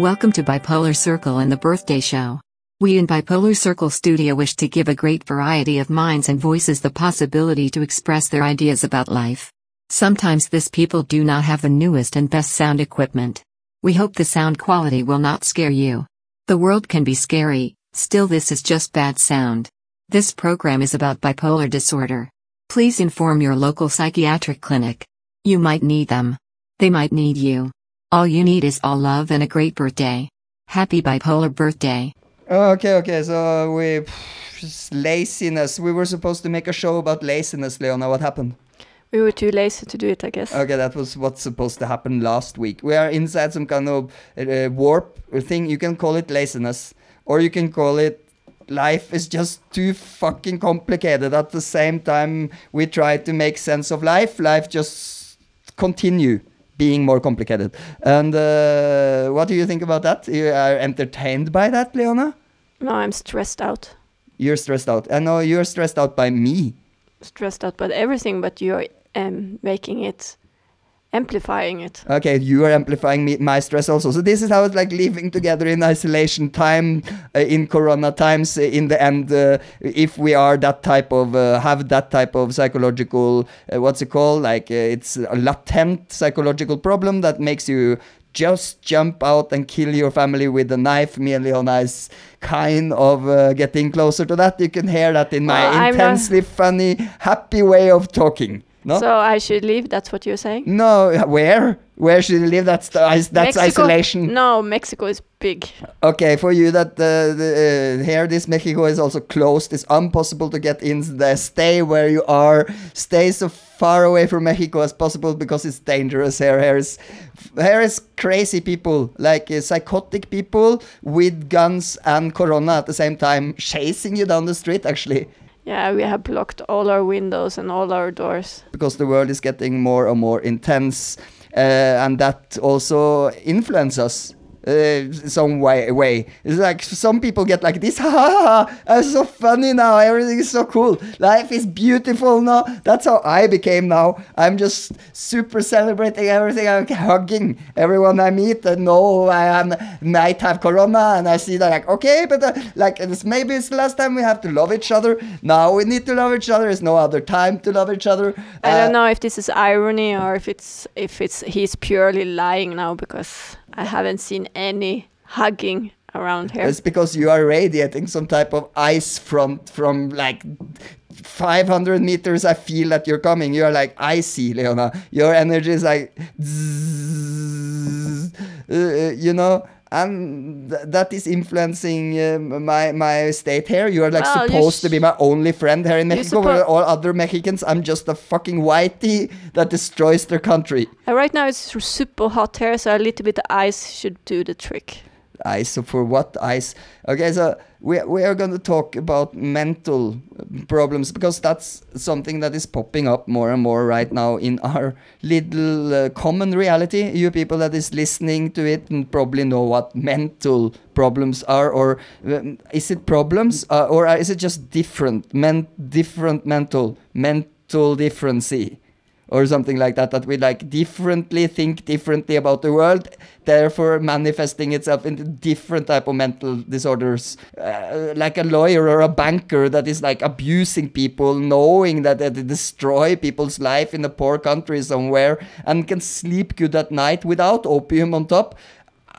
Welcome to Bipolar Circle and the Birthday Show. We in Bipolar Circle Studio wish to give a great variety of minds and voices the possibility to express their ideas about life. Sometimes this people do not have the newest and best sound equipment. We hope the sound quality will not scare you. The world can be scary, still this is just bad sound. This program is about bipolar disorder. Please inform your local psychiatric clinic. You might need them. They might need you. All you need is all love and a great birthday. Happy bipolar birthday. Okay, okay. So we laziness. We were supposed to make a show about laziness, Leona. What happened? We were too lazy to do it, I guess. Okay, that was what's supposed to happen last week. We are inside some kind of uh, warp thing. You can call it laziness, or you can call it life is just too fucking complicated. At the same time, we try to make sense of life. Life just continue being more complicated. And uh, what do you think about that? You are entertained by that, Leona? No, I'm stressed out. You're stressed out. I know you're stressed out by me. Stressed out by everything, but you're um, making it amplifying it. Okay, you are amplifying me, my stress also. So this is how it's like living together in isolation time uh, in Corona times. Uh, in the end, uh, if we are that type of uh, have that type of psychological, uh, what's it called? Like uh, it's a latent psychological problem that makes you just jump out and kill your family with a knife. Me and Leona is kind of getting closer to that. You can hear that in my Well, intensely funny, happy way of talking. No. So I should leave. That's what you're saying. No, where? Where should you live? That's the, that's Mexico? isolation. No, Mexico is big. Okay, for you that uh, the, uh, here this Mexico is also closed. It's impossible to get in. There. Stay where you are. Stay so far away from Mexico as possible because it's dangerous here. Here is here is crazy people like uh, psychotic people with guns and corona at the same time chasing you down the street. Actually, Yeah, we have blocked all our windows and all our doors. because the world is getting more and more intense, uh, and that also influences us. Uh, some way, way. It's like some people get like this. Ha ha ha! I'm so funny now. Everything is so cool. Life is beautiful now. That's how I became now. I'm just super celebrating everything. I'm hugging everyone I meet. And know I am, might have corona, and I see that like okay, but uh, like it's, maybe it's the last time we have to love each other. Now we need to love each other. There's no other time to love each other. I Uh, don't know if this is irony or if it's if it's he's purely lying now because I haven't seen any hugging around here. It's because you are radiating some type of ice front from like 500 meters. I feel that you're coming. You are like icy, Leona. Your energy is like, zzz, uh, you know, and th- that is influencing um, my my state here. You are like Well, supposed to be my only friend here in Mexico. suppo- all other Mexicans, I'm just a fucking whitey that destroys their country. Uh, right now it's super hot here, so a little bit of ice should do the trick. ice so for what ice okay so we, we are going to talk about mental problems because that's something that is popping up more and more right now in our little uh, common reality. You people that is listening to it and probably know what mental problems are or um, is it problems uh, or is it just different men different mental mental differency or something like that that we like differently think differently about the world therefore manifesting itself into different type of mental disorders. Uh, like a lawyer or a banker that is like abusing people knowing that they destroy people's life in a poor country somewhere and can sleep good at night without opium on top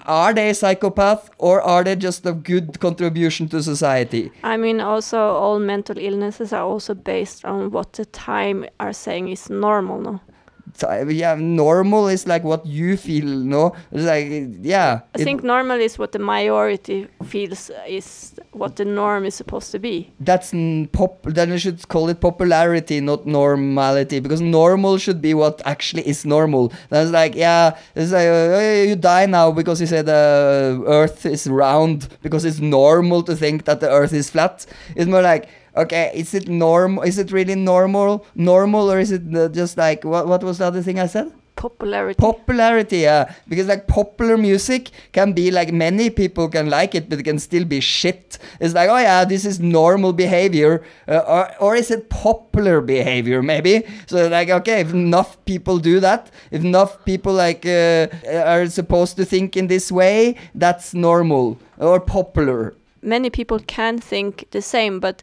are they psychopath or are they just a good contribution to society I mean, also all mental illnesses are also based on what the time are saying is normal. No, yeah normal is like what you feel no? It's like yeah I think normal is what the majority feels is what the norm is supposed to be. that's n- pop then you should call it popularity not normality because normal should be what actually is normal. That's like yeah it's like uh, you die now because you said the earth is round because it's normal to think that the earth is flat. It's more like okay is it norm is it really normal normal or is it just like what, what was the other thing i said? Popularity. popularity yeah. Because like popular music can be like many people can like it but it can still be shit. It's like oh yeah this is normal behavior uh, or, or is it popular behavior maybe? So like okay if enough people do that if enough people like uh, are supposed to think in this way that's normal or popular. Many people can think the same, but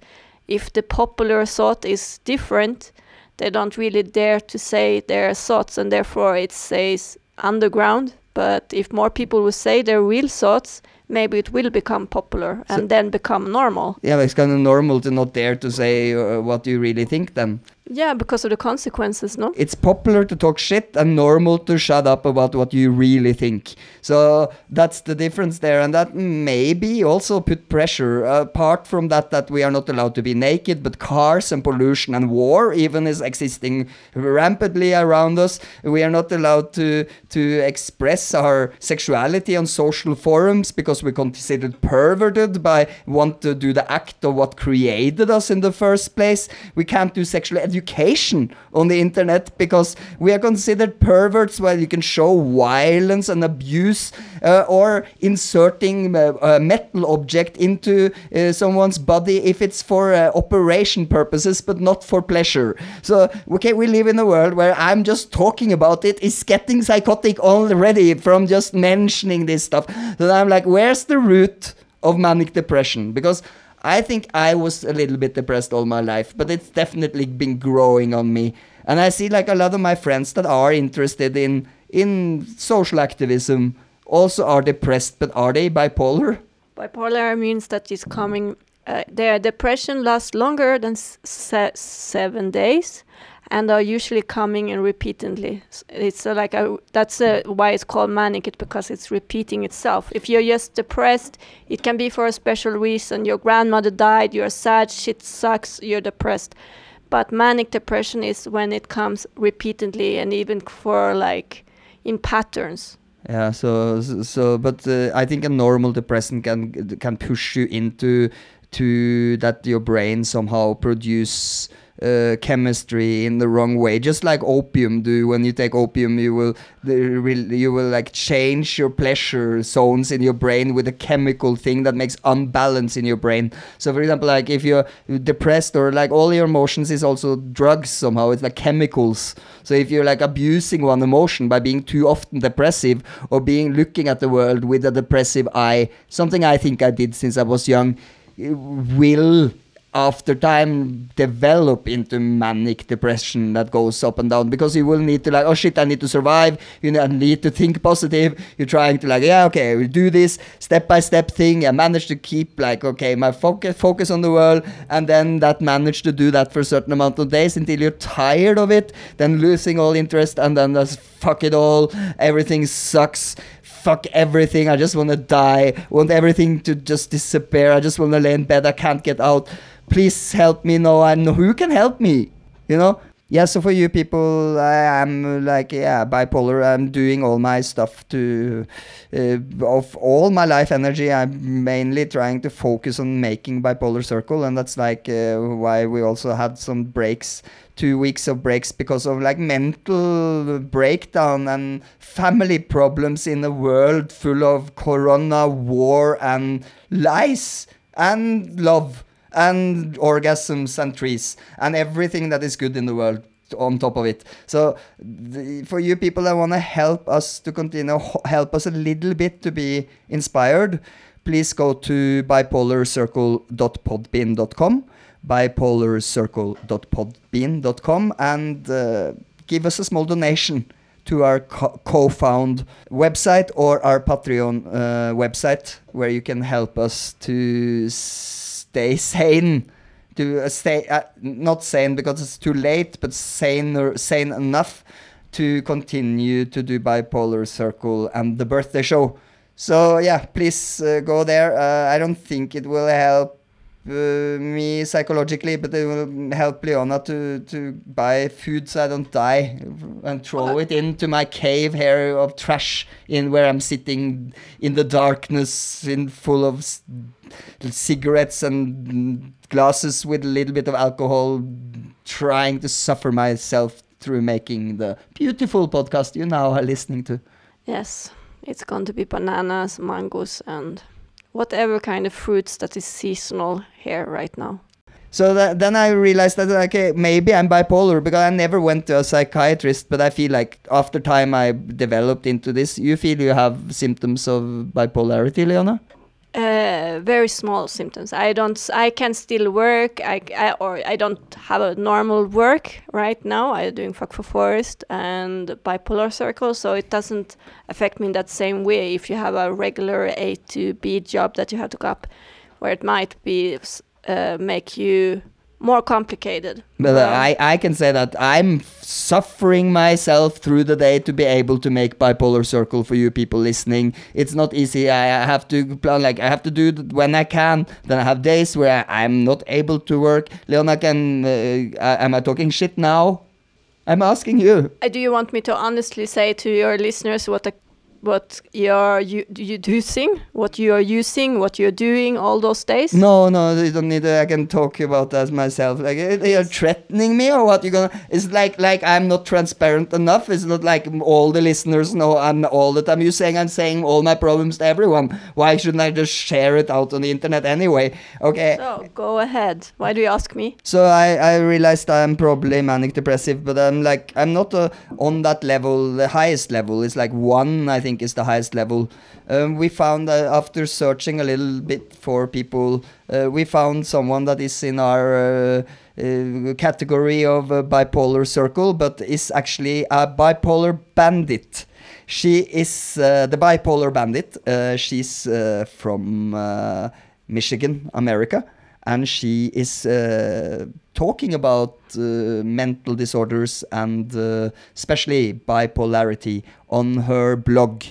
if the popular thought is different, they don't really dare to say their thoughts, and therefore it stays underground. But if more people will say their real thoughts, maybe it will become popular and then become normal. yeah it's kind of normal to not dare to say uh, what you really think then Yeah, because of the consequences, no? it's popular to talk shit and normal to shut up about what you really think. So that's the difference there, and that maybe also put pressure. Uh, apart from that, that we are not allowed to be naked, but cars and pollution and war even is existing rampantly around us. We are not allowed to to express our sexuality on social forums because we're considered perverted by want to do the act of what created us in the first place. We can't do sexual education on the internet because we are considered perverts where you can show violence and abuse uh, or inserting uh, a metal object into uh, someone's body if it's for uh, operation purposes but not for pleasure. So okay, we live in a world where I'm just talking about it is getting psychotic already from just mentioning this stuff. So I'm like, where's the root of manic depression? Because I think I was a little bit depressed all my life, but it's definitely been growing on me. And I see like a lot of my friends that are interested in in social activism also are depressed, but are they bipolar? Bipolar means that it's coming. Uh, their depression lasts longer than se- seven days, and are usually coming in repeatedly. It's uh, like a, that's uh, why it's called manic. It because it's repeating itself. If you're just depressed, it can be for a special reason. Your grandmother died. You're sad. Shit sucks. You're depressed. But manic depression is when it comes repeatedly and even for like in patterns. Yeah, so so, but uh, I think a normal depressant can can push you into to that your brain somehow produce uh, chemistry in the wrong way, just like opium do. When you take opium, you will you will like change your pleasure zones in your brain with a chemical thing that makes unbalance in your brain. So, for example, like if you're depressed or like all your emotions is also drugs somehow. It's like chemicals. So if you're like abusing one emotion by being too often depressive or being looking at the world with a depressive eye, something I think I did since I was young, will after time develop into manic depression that goes up and down because you will need to like oh shit i need to survive you know, I need to think positive you're trying to like yeah okay we'll do this step by step thing i managed to keep like okay my focus focus on the world and then that managed to do that for a certain amount of days until you're tired of it then losing all interest and then just fuck it all everything sucks fuck everything. I just want to die. Want everything to just disappear. I just want to lay in bed. I can't get out. Please help me. No, And who can help me. You know. Yeah. So for you people, I am like yeah bipolar. I'm doing all my stuff to uh, of all my life energy. I'm mainly trying to focus on making bipolar circle, and that's like uh, why we also had some breaks two weeks of breaks because of like mental breakdown and family problems in a world full of corona, war, and lies and love and orgasms and trees and everything that is good in the world on top of it. So the, for you people that want to help us to continue, help us a little bit to be inspired, please go to bipolarcircle.podbean.com bipolarcircle.podbean.com and uh, give us a small donation to our co- co-found website or our Patreon uh, website where you can help us to stay sane. To uh, stay uh, not sane because it's too late but sane or sane enough to continue to do bipolar circle and the birthday show. So yeah please uh, go there. Uh, i don't think it will help Eh, me psychologically, but it will help Leona to, to buy food so I don't die and throw it into my cave here of trash in where I'm sitting in the darkness, in full of cigarettes and glasses with a little bit of alcohol, trying to suffer myself through making the beautiful podcast you now are listening to. Yes, it's going to be bananas, mangoes, and whatever kind of fruits that is seasonal here right now. So that, then I realized that okay, maybe I'm bipolar because I never went to a psychiatrist, but I feel like after time I developed into this. You feel you have symptoms of bipolarity, Leona? Uh, very small symptoms. I don't. I can still work. I, I or I don't have a normal work right now. I'm doing fuck for forest and bipolar circle, so it doesn't affect me in that same way. If you have a regular A to B job that you have to go up, where it might be uh, make you more complicated. But Um, I, I can say that I'm suffering myself through the day to be able to make bipolar circle for you people listening. It's not easy. I, I have to plan like I have to do it when I can. Then I have days where I, I'm not able to work. Leona, can uh, uh, am I talking shit now? I'm asking you. Uh, do you want me to honestly say to your listeners what a, what you're you, you do using, what you are using, what you're doing all those days? No, no, you don't need. To, I can talk about that myself. Like you're threatening me, or what? you're gonna? It's like like I'm not transparent enough. It's not like all the listeners know I'm all the time. You saying I'm saying all my problems to everyone. Why shouldn't I just share it out on the internet anyway? Okay. So go ahead. Why do you ask me? So I, I realized I'm probably manic depressive, but I'm like I'm not uh, on that level. The highest level is like one. I think is the highest level. Um, we found after searching a little bit for people, uh, we found someone that is in our uh, uh, category of bipolar circle, but is actually a bipolar bandit. She is uh, the bipolar bandit. She's from Michigan, America and she is uh, talking about uh, mental disorders and uh, especially bipolarity on her blog,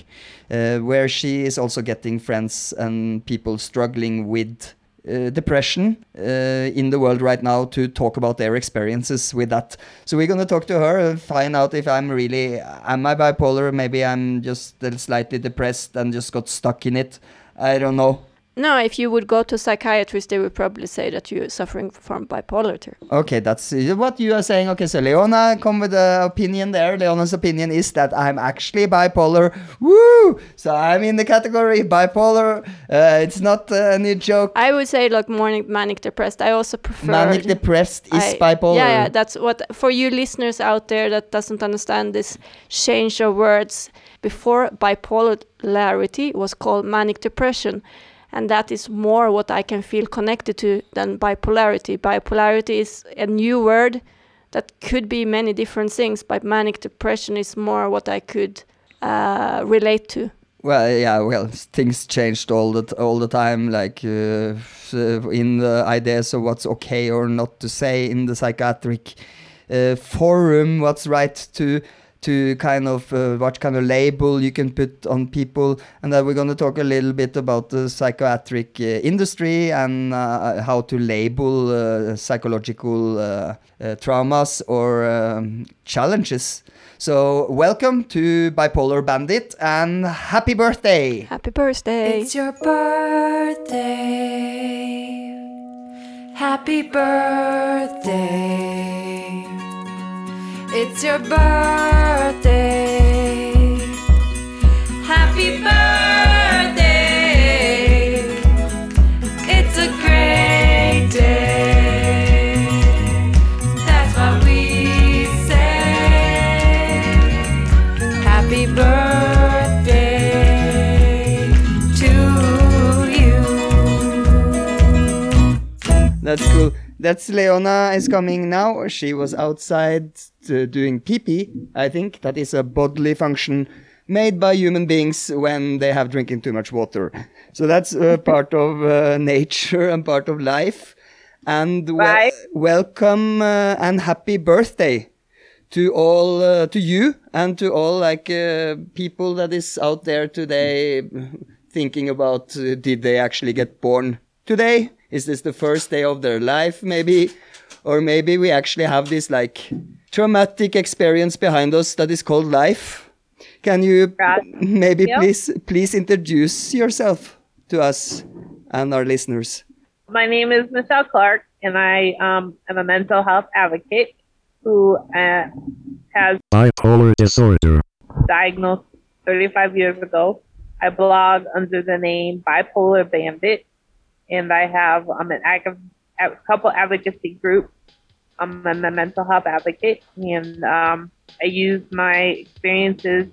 uh, where she is also getting friends and people struggling with. Uh, depression uh, in the world right now to talk about their experiences with that. So we're gonna talk to her and find out if I'm really am I bipolar? Maybe I'm just slightly depressed and just got stuck in it. I don't know. No, if you would go to a psychiatrist, they would probably say that you're suffering from bipolarity. Okay, that's what you are saying. Okay, so Leona come with an opinion there. Leona's opinion is that I'm actually bipolar. Woo! So I'm in the category bipolar. Uh, it's not uh, any joke. I would say like morning manic depressed. I also prefer Manic depressed is I- bipolar. Yeah, yeah, that's what for you listeners out there that doesn't understand this change of words. Before bipolarity was called manic depression, and that is more what I can feel connected to than bipolarity. Bipolarity is a new word that could be many different things, but manic depression is more what I could uh, relate to. Well, yeah, well, things changed all the all the time. Like uh, uh, in the ideas of what's okay or not to say in the psychiatric uh, forum, what's right to to kind of uh, what kind of label you can put on people, and then we're going to talk a little bit about the psychiatric uh, industry and uh, how to label uh, psychological uh, uh, traumas or um, challenges. So, welcome to Bipolar Bandit and happy birthday! Happy birthday! It's your birthday. Happy birthday. It's your birthday. Happy birthday. It's a great day. That's what we say. Happy birthday to you. That's cool. That's Leona is coming now. She was outside uh, doing pee pee. I think that is a bodily function made by human beings when they have drinking too much water. So that's uh, part of uh, nature and part of life. And Right. welcome uh, and happy birthday to all uh, to you and to all like uh, people that is out there today thinking about uh, did they actually get born today is this the first day of their life maybe or maybe we actually have this like traumatic experience behind us that is called life can you Right. maybe Yeah. please please introduce yourself to us and our listeners My name is Michelle Clark, and I um, am a mental health advocate who uh, has bipolar disorder, diagnosed 35 years ago. I blog under the name Bipolar Bandit, and I have um, an active, a couple advocacy groups. I'm a mental health advocate, and um, I use my experiences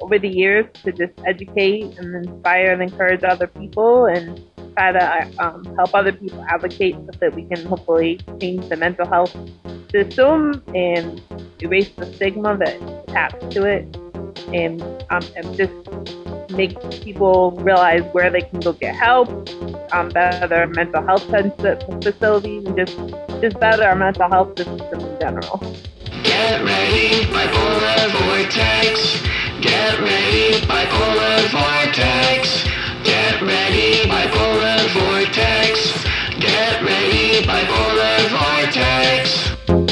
over the years to just educate and inspire and encourage other people and try to um, help other people advocate so that we can hopefully change the mental health system and erase the stigma that attached to it. And, um, and just make people realize where they can go get help, um, better mental health facilities, and just just better our mental health system in general. Get ready, bipolar vortex. Get ready, bipolar vortex. Get ready, bipolar vortex. Get ready, bipolar vortex.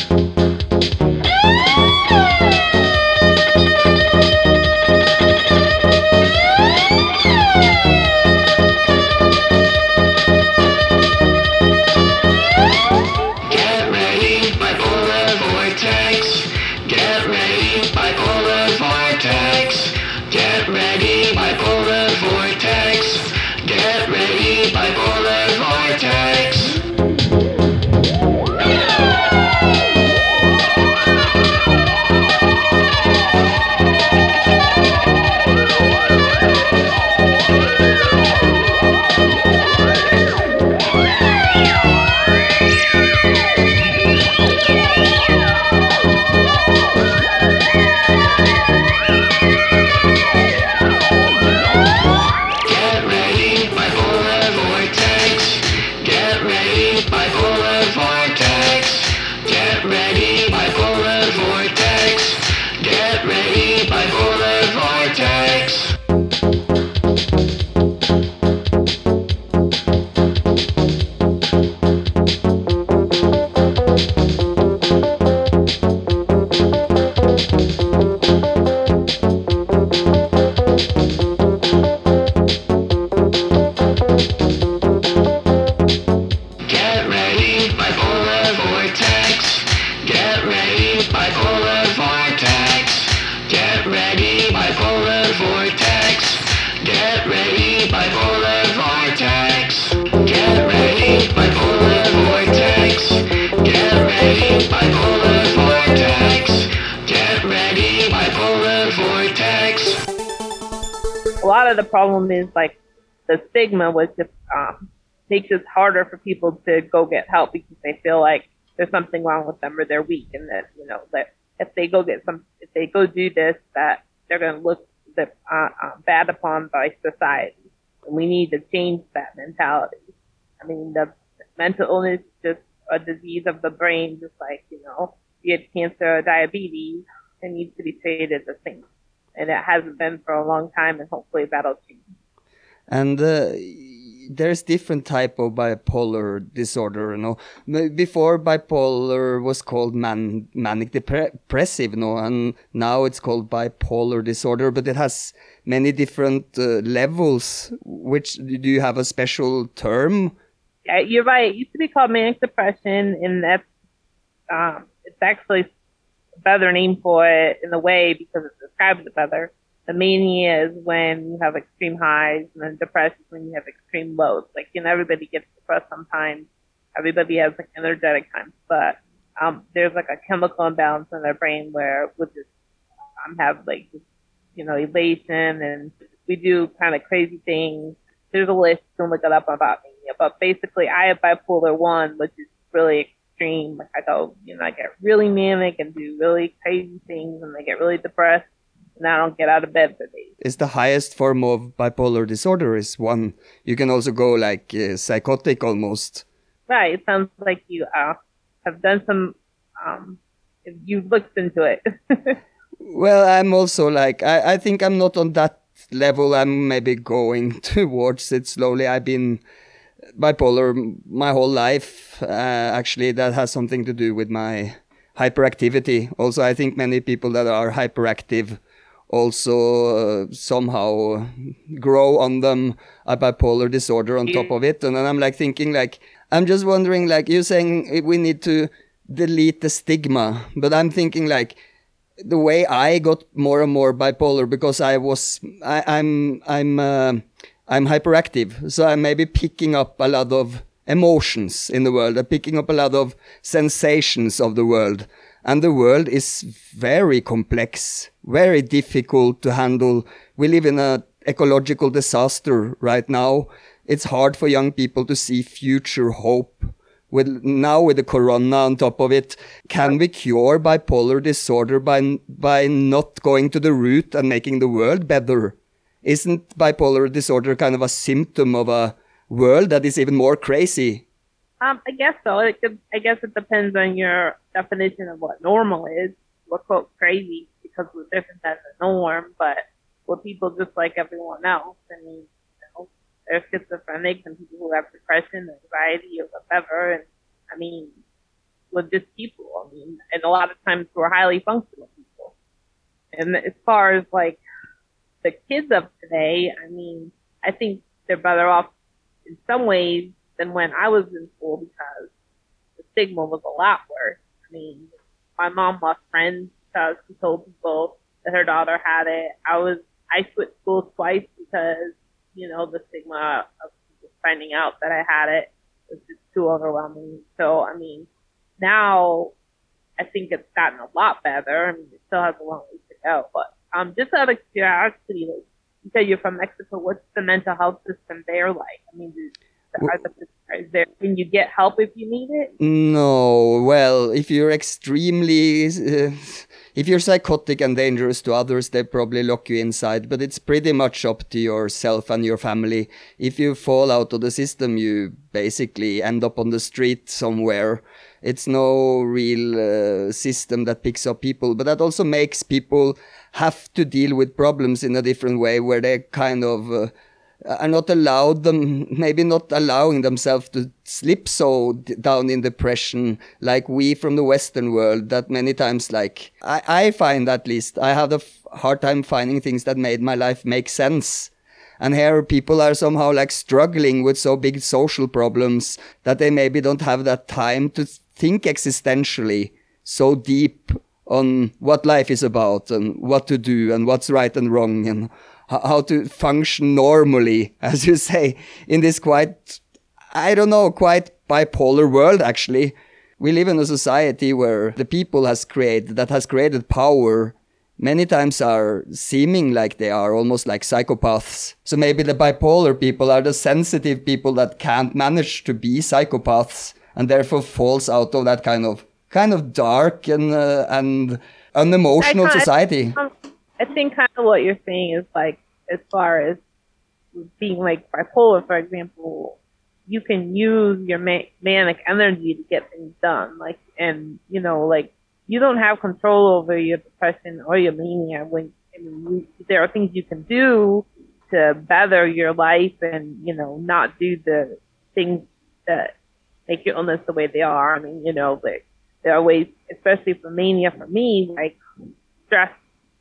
Which um, makes it harder for people to go get help because they feel like there's something wrong with them or they're weak and that you know that if they go get some if they go do this that they're going to look the, uh, uh, bad upon by society. And we need to change that mentality. I mean the mental illness is just a disease of the brain just like you know you had cancer or diabetes it needs to be treated the same. And it hasn't been for a long time, and hopefully that'll change. and uh, there's different type of bipolar disorder you know before bipolar was called man- manic depressive you know and now it's called bipolar disorder but it has many different uh, levels which do you have a special term Yeah, you're right. It used to be called manic depression, and that's um, it's actually a better name for it in a way because it describes it better. The mania is when you have extreme highs, and then depression is when you have extreme lows. Like you know, everybody gets depressed sometimes. Everybody has like energetic times, but um, there's like a chemical imbalance in their brain where we'll just um, have like just, you know elation, and we do kind of crazy things. There's a list. Can look it up about mania, but basically, I have bipolar one, which is really extreme. Like I go, you know, I get really manic and do really crazy things, and I get really depressed, and I don't get out of bed for days. is the highest form of bipolar disorder is one you can also go like uh, psychotic almost Right. It sounds like you uh, have done some. Um, you've looked into it. Well, I'm also like I, I think I'm not on that level. I'm maybe going towards it slowly. I've been bipolar my whole life. Uh, actually, that has something to do with my hyperactivity. Also, I think many people that are hyperactive also uh, somehow grow on them a bipolar disorder on top of it. And then I'm like thinking like I'm just wondering like you're saying we need to delete the stigma, but I'm thinking like the way I got more and more bipolar because I was I, I'm I'm uh, I'm hyperactive, so I'm maybe picking up a lot of emotions in the world. I'm picking up a lot of sensations of the world, and the world is very complex, very difficult to handle. We live in an ecological disaster right now. It's hard for young people to see future hope with now with the corona on top of it can we cure bipolar disorder by by not going to the root and making the world better isn't bipolar disorder kind of a symptom of a world that is even more crazy Um, I guess so. It I guess it depends on your definition of what normal is. We're quote crazy because we're different than the norm, but we're people just like everyone else. I mean, you know, there's schizophrenics and people who have depression, anxiety, or whatever. And I mean, we're just people. I mean, and a lot of times we're highly functional people. And as far as like the kids of today, I mean, I think they're better off in some ways than when I was in school because the stigma was a lot worse. I mean, my mom lost friends because she told people that her daughter had it. I was I switched schools twice because you know the stigma of finding out that I had it was just too overwhelming. So I mean, now I think it's gotten a lot better. I mean, it still has a long way to go, but um, just out of curiosity, like, you said you're from Mexico. What's the mental health system there like? I mean, the, there can you get help if you need it? No, well, if you're extremely, uh, if you're psychotic and dangerous to others, they probably lock you inside. But it's pretty much up to yourself and your family. If you fall out of the system, you basically end up on the street somewhere. It's no real uh, system that picks up people, but that also makes people have to deal with problems in a different way, where they kind of. Uh, are not allowed them maybe not allowing themselves to slip so down in depression like we from the western world that many times like i, I find at least i have a hard time finding things that made my life make sense. And here people are somehow like struggling with so big social problems that they maybe don't have that time to think existentially so deep on what life is about and what to do and what's right and wrong and how to function normally, as you say, in this quite, I don't know, quite bipolar world actually. We live in a society where the people has created, that has created power many times are seeming like they are almost like psychopaths. So maybe the bipolar people are the sensitive people that can't manage to be psychopaths and therefore falls out of that kind of kind of dark and uh, and unemotional society. Um, I think kind of what you're saying is like, as far as being like bipolar, for example, you can use your ma- manic energy to get things done. Like, and you know, like you don't have control over your depression or your mania. When I mean, you, there are things you can do to better your life, and you know, not do the things that make your illness the way they are. I mean, you know, like there are ways, especially for mania, for me, like stress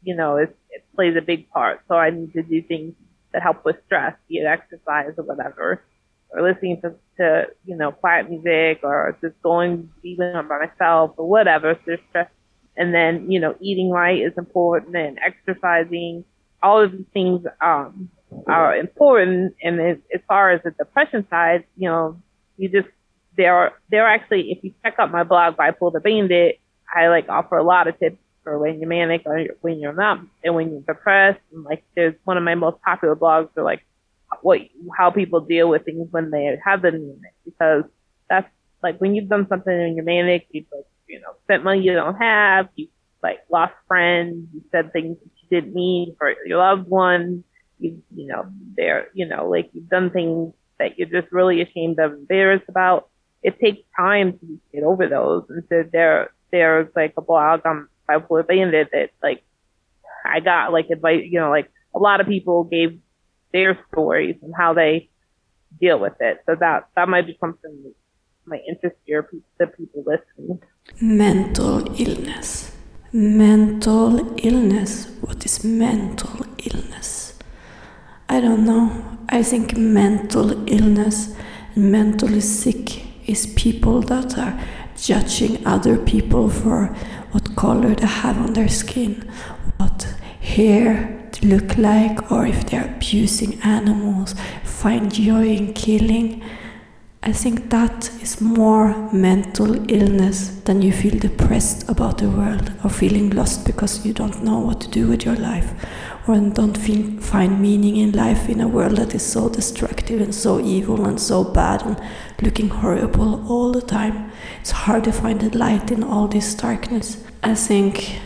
you know, it, it plays a big part. So I need to do things that help with stress, be it exercise or whatever, or listening to, to you know, quiet music or just going even by myself or whatever. So there's stress. And then, you know, eating right is important and exercising. All of these things, um, are important. And as, as far as the depression side, you know, you just, there are, there are actually, if you check out my blog, Bipolar the Bandit, I like offer a lot of tips for when you're manic or when you're not, and when you're depressed. And like, there's one of my most popular blogs are like what how people deal with things when they have the manic, because that's like when you've done something and you're manic, you've like you know spent money you don't have, you like lost friends, you said things that you didn't mean for your loved one, you you know they're you know like you've done things that you're just really ashamed of, embarrassed about. It takes time to get over those, and so there there's like a blog on bipolar bandit that like I got like advice, you know, like a lot of people gave their stories and how they deal with it. So that that might be something that might interest your the people listening. Mental illness. Mental illness. What is mental illness? I don't know. I think mental illness and mentally sick is people that are judging other people for what color they have on their skin, what hair they look like, or if they're abusing animals, find joy in killing. I think that is more mental illness than you feel depressed about the world or feeling lost because you don't know what to do with your life or don't feel, find meaning in life in a world that is so destructive and so evil and so bad and looking horrible all the time. It's hard to find the light in all this darkness. I think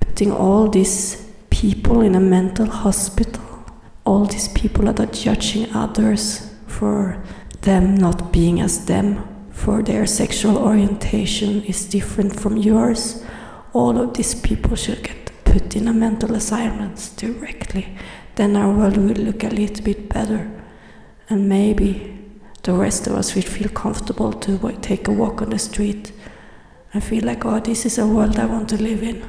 putting all these people in a mental hospital, all these people that are judging others for them not being as them, for their sexual orientation is different from yours, all of these people should get put in a mental asylum directly. Then our world will look a little bit better. And maybe the rest of us will feel comfortable to take a walk on the street and feel like, oh, this is a world I want to live in.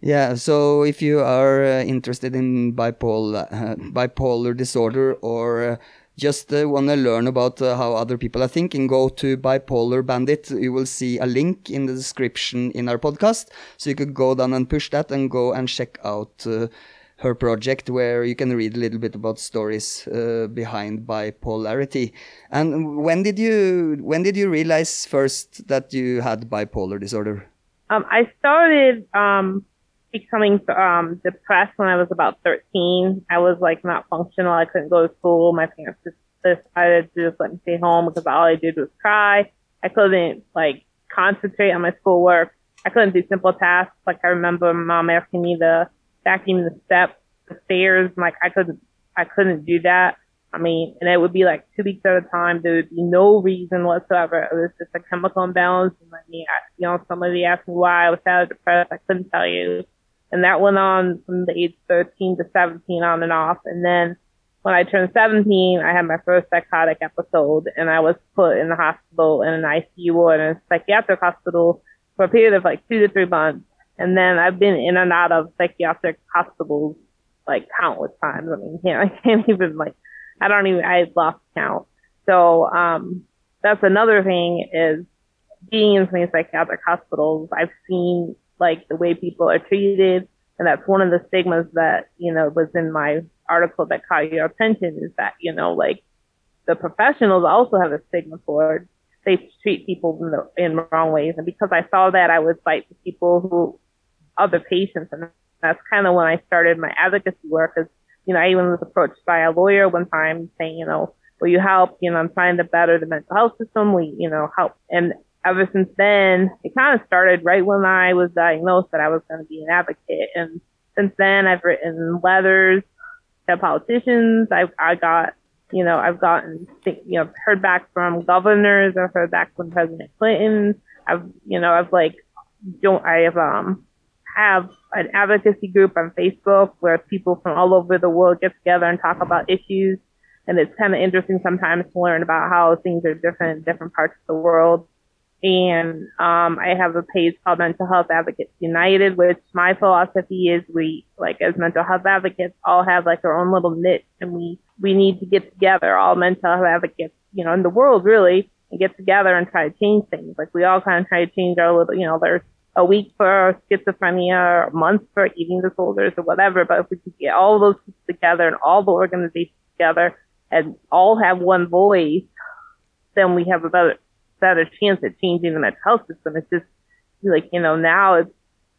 Yeah, so if you are uh, interested in bipolar, uh, bipolar disorder or uh, just uh, want to learn about uh, how other people are thinking, go to Bipolar Bandit. You will see a link in the description in our podcast. So you could go down and push that and go and check out uh, her project where you can read a little bit about stories uh, behind bipolarity. And when did you when did you realize first that you had bipolar disorder? Um, I started um, becoming um, depressed when I was about 13. I was like not functional. I couldn't go to school. My parents just decided to just let me stay home because all I did was cry. I couldn't like concentrate on my schoolwork. I couldn't do simple tasks. Like I remember mom asking me to vacuum the steps, the stairs. Like I couldn't, I couldn't do that. I mean, and it would be like two weeks at a time. There would be no reason whatsoever. It was just a chemical imbalance. And mean, I, you know, somebody asked me why I was so depressed. I couldn't tell you. And that went on from the age 13 to 17 on and off. And then when I turned 17, I had my first psychotic episode and I was put in the hospital in an ICU ward in a psychiatric hospital for a period of like two to three months. And then I've been in and out of psychiatric hospitals like countless times. I mean, can't, I can't even like, I don't even, I lost count. So, um, that's another thing is being in some psychiatric hospitals. I've seen like the way people are treated. And that's one of the stigmas that, you know, was in my article that caught your attention is that, you know, like the professionals also have a stigma for. They treat people in the in wrong ways. And because I saw that, I would fight for people who, other patients. And that's kind of when I started my advocacy work is, you know, I even was approached by a lawyer one time saying, you know, will you help? You know, I'm trying to better the mental health system. We, you know, help. And ever since then, it kind of started right when I was diagnosed that I was going to be an advocate. And since then, I've written letters to politicians. I I got, you know, I've gotten, you know, heard back from governors. I've heard back from President Clinton. I've, you know, I've like, don't, I have, um, have an advocacy group on Facebook where people from all over the world get together and talk about issues. And it's kind of interesting sometimes to learn about how things are different in different parts of the world. And um, I have a page called Mental Health Advocates United, which my philosophy is we, like as mental health advocates, all have like our own little niche, and we we need to get together, all mental health advocates, you know, in the world really, and get together and try to change things. Like we all kind of try to change our little, you know, there's a week for schizophrenia, or a month for eating disorders, or whatever. But if we could get all those people together and all the organizations together and all have one voice, then we have a better better chance at changing the mental health system. It's just like, you know, now it's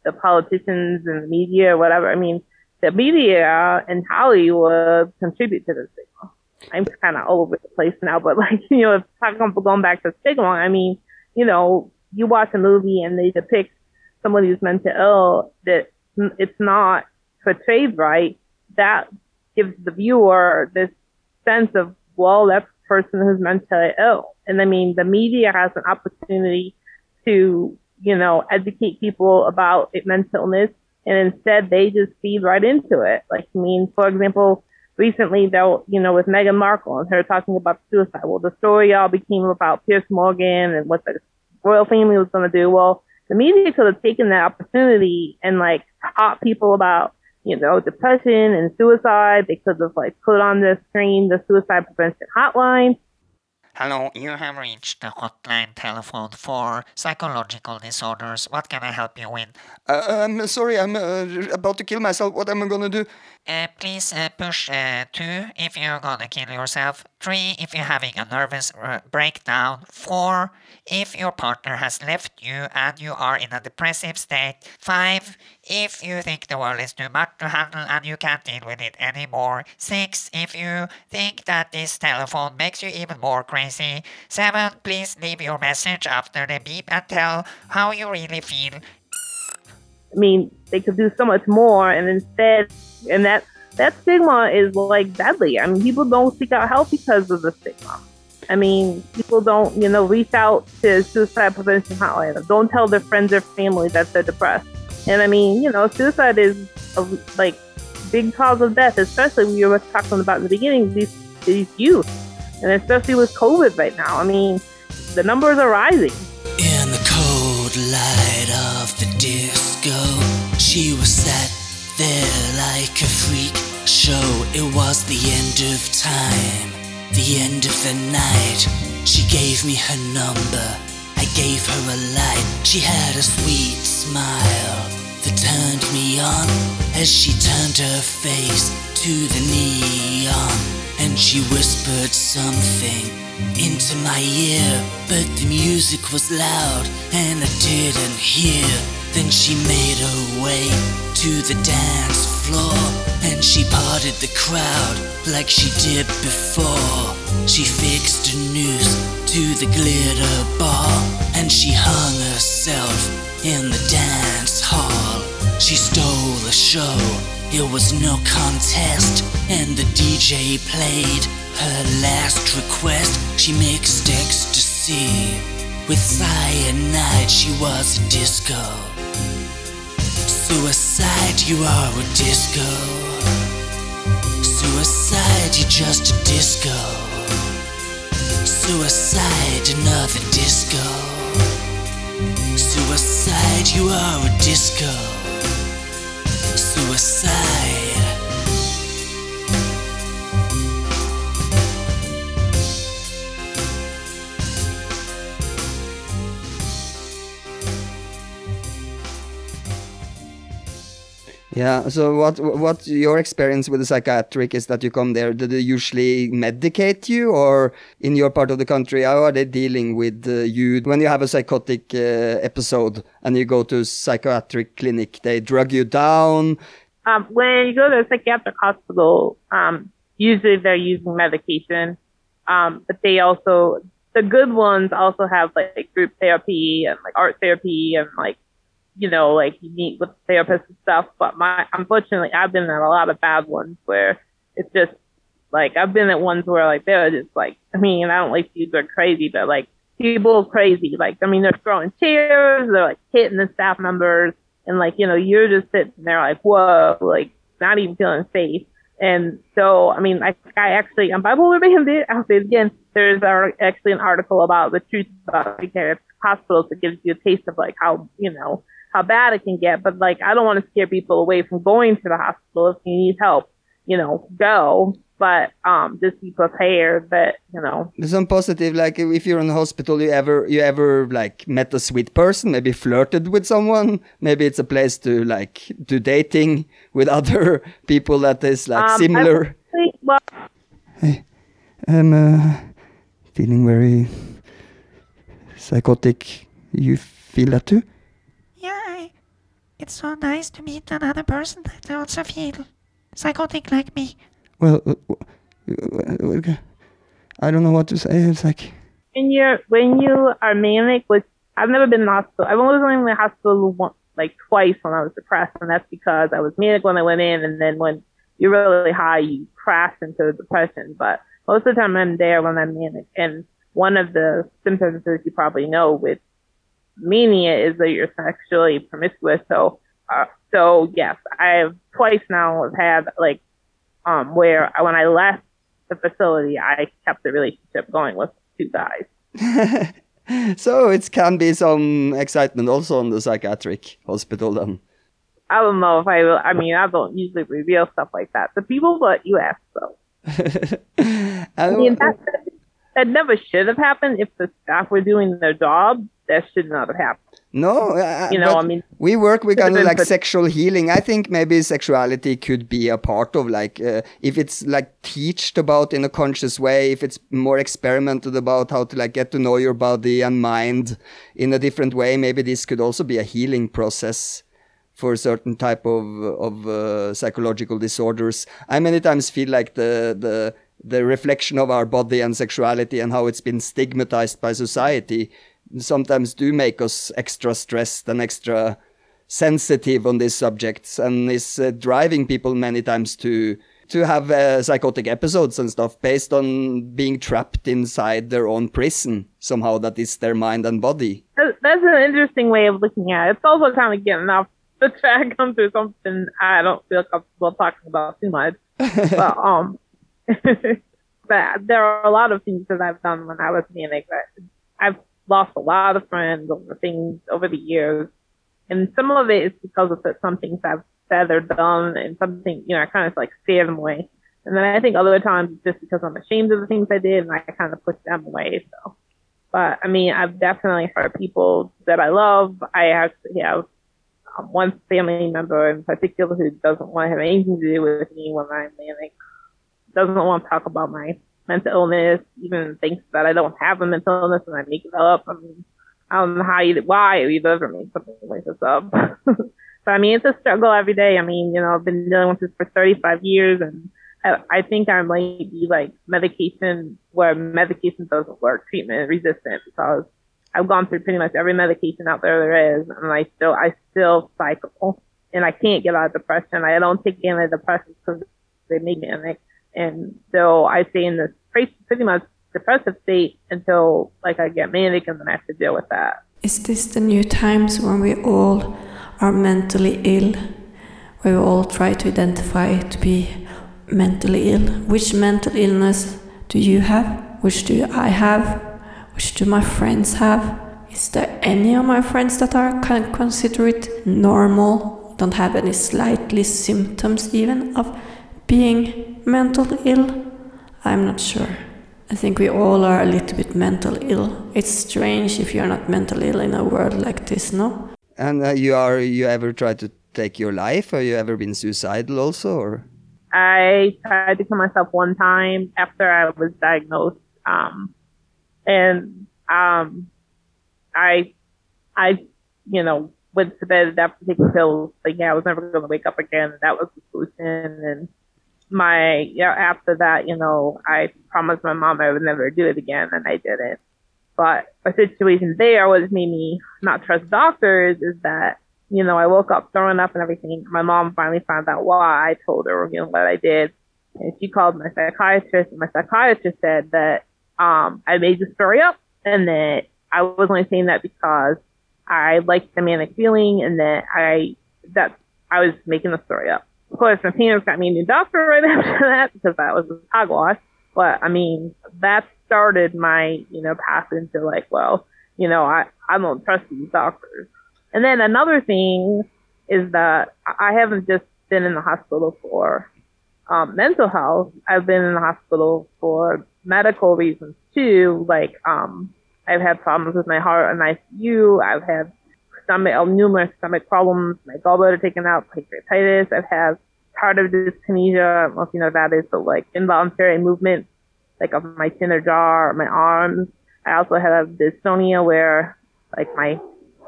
the politicians and the media or whatever. I mean, the media and Hollywood contribute to the stigma. I'm kind of all over the place now, but like, you know, if talking going back to stigma, I mean, you know, you watch a movie and they depict somebody who's mental ill that it's not portrayed right. That gives the viewer this sense of, well, that's person who's mentally ill. Oh, and I mean, the media has an opportunity to, you know, educate people about mental illness and instead they just feed right into it. Like, I mean, for example, recently though, you know, with Meghan Markle and her talking about suicide. Well, the story all became about Piers Morgan and what the royal family was going to do. Well, the media could have taken that opportunity and like taught people about you know, depression and suicide. They could have like put on the screen the suicide prevention hotline. Hello, you have reached the hotline telephone for psychological disorders. What can I help you with? Uh, I'm sorry, I'm uh, about to kill myself. What am I gonna do? Uh, please uh, push uh, 2 if you're gonna kill yourself, 3 if you're having a nervous uh, breakdown, 4 if your partner has left you and you are in a depressive state, 5 if you think the world is too much to handle and you can't deal with it anymore, 6 if you think that this telephone makes you even more crazy, 7 please leave your message after the beep and tell how you really feel. I mean, they could do so much more, and instead, and that that stigma is like deadly. I mean, people don't seek out help because of the stigma. I mean, people don't, you know, reach out to suicide prevention hotline. Don't tell their friends or family that they're depressed. And I mean, you know, suicide is a, like big cause of death, especially when you were talking about in the beginning these these youth, and especially with COVID right now. I mean, the numbers are rising. In the cold light of the disco, she was sat there like a freak show. It was the end of time, the end of the night. She gave me her number, I gave her a light. She had a sweet smile that turned me on as she turned her face to the neon. And she whispered something into my ear, but the music was loud and I didn't hear. Then she made her way to the dance floor and she parted the crowd like she did before. She fixed a noose to the glitter bar and she hung herself in the dance hall. She stole the show. It was no contest, and the DJ played her last request. She mixed ecstasy with cyanide. She was a disco. Suicide, you are a disco. Suicide, you're just a disco. Suicide, another disco. Suicide, you are a disco. Suicide. Yeah. So what what your experience with the psychiatric is that you come there? Do they usually medicate you, or in your part of the country, how are they dealing with uh, you when you have a psychotic uh, episode and you go to psychiatric clinic? They drug you down. Um, when you go to a psychiatric hospital, um, usually they're using medication, um, but they also the good ones also have like group therapy and like art therapy and like you know, like you meet with therapists and stuff. But my, unfortunately, I've been at a lot of bad ones where it's just like I've been at ones where like they're just like, I mean, I don't like these are crazy, but like people crazy. Like, I mean, they're throwing chairs, they're like hitting the staff members, and like, you know, you're just sitting there like, whoa, like not even feeling safe. And so, I mean, I, I actually, I'm bipolar bandit. I'll say it again. There's our, actually an article about the truth about psychiatric hospitals that gives you a taste of like how, you know, how bad it can get. But like, I don't want to scare people away from going to the hospital. If you need help, you know, go. But um, just be prepared that you know. Some positive, like if you're in the hospital, you ever you ever like met a sweet person, maybe flirted with someone. Maybe it's a place to like do dating with other people that is like Um, similar. Think, well, I'm uh, feeling very psychotic. You feel that too? Yeah, I, it's so nice to meet another person that also feel psychotic like me. Well, uh, w- uh, I don't know what to say. It's like when you're when you are manic, which I've never been in the hospital. I've only been in the hospital once, like twice when I was depressed, and that's because I was manic when I went in, and then when you're really high, you crash into the depression. But most of the time, I'm there when I'm manic, and one of the symptoms, as you probably know, with mania is that you're sexually promiscuous. So, uh, so yes, I've twice now have had like um where when I left the facility, I kept the relationship going with two guys. so it can be some excitement also in the psychiatric hospital then. I don't know if I will. I mean, I don't usually reveal stuff like that to people, but you asked, so. I And mean, that, that never should have happened. If the staff were doing their job, that should not have happened. No, uh, You know, I mean, we work with kind of like put- sexual healing. I think maybe sexuality could be a part of like uh, if it's like teached about in a conscious way, if it's more experimented about how to like get to know your body and mind in a different way. Maybe this could also be a healing process for a certain type of of uh, psychological disorders. I many times feel like the the the reflection of our body and sexuality and how it's been stigmatized by society sometimes do make us extra stressed and extra sensitive on these subjects and is uh, driving people many times to to have uh, psychotic episodes and stuff based on being trapped inside their own prison somehow that is their mind and body That's an interesting way of looking at it. It's also kind of getting off the track onto something I don't feel comfortable talking about too much. but um, but there are a lot of things that I've done when I was manic. that I've lost a lot of friends over things over the years, and some of it is because of some things I've said or done, and something you know I kind of like scare them away. And then I think other times it's just because I'm ashamed of the things I did, and I kind of push them away. So. But I mean, I've definitely hurt people that I love. I actually have um, one family member in particular who doesn't want to have anything to do with me when I'm manic. Doesn't want to talk about my mental illness, even thinks that I don't have a mental illness and I make it up. I mean, I don't know how you, why you'd ever make something like this up. but I mean, it's a struggle every day. I mean, you know, I've been dealing with this for 35 years and I, I think I might be like medication where medication doesn't work, treatment resistant because I've gone through pretty much every medication out there there is and I still, I still cycle and I can't get out of depression. I don't take antidepressants because they make me manic. And so I stay in this pretty, much depressive state until like I get manic and then I have to deal with that. Is this the new times when we all are mentally ill? We all try to identify to be mentally ill. Which mental illness do you have? Which do I have? Which do my friends have? Is there any of my friends that are can consider it normal? Don't have any slightly symptoms even of being mentally ill? I'm not sure. I think we all are a little bit mental ill. It's strange if you're not mentally ill in a world like this, no? and uh, you are you ever tried to take your life or you ever been suicidal also or I tried to kill myself one time after I was diagnosed. Um, and, um, I, I, you know, went to bed after taking pills, thinking I was never going to wake up again. That was the solution. And my, yeah, after that, you know, I promised my mom I would never do it again and I didn't. But a situation there, what made me not trust doctors is that you know, I woke up throwing up and everything. My mom finally found out why. I told her, you know, what I did. And she called my psychiatrist and my psychiatrist said that, um, I made the story up and that I was only saying that because I liked the manic feeling and that I, that I was making the story up. Course, my parents got me a new doctor right after that because that was a hogwash. But I mean, that started my, you know, path into like, well, you know, I, I don't trust these doctors. And then another thing is that I haven't just been in the hospital for um, mental health. I've been in the hospital for medical reasons too. Like um, I've had problems with my heart in ICU. I've had stomach, numerous stomach problems. My gallbladder taken out, pancreatitis. I've had tardive dyskinesia. I don't know if you know what that is, but like involuntary movement, like of my chin or jaw or my arms. I also had dystonia where like my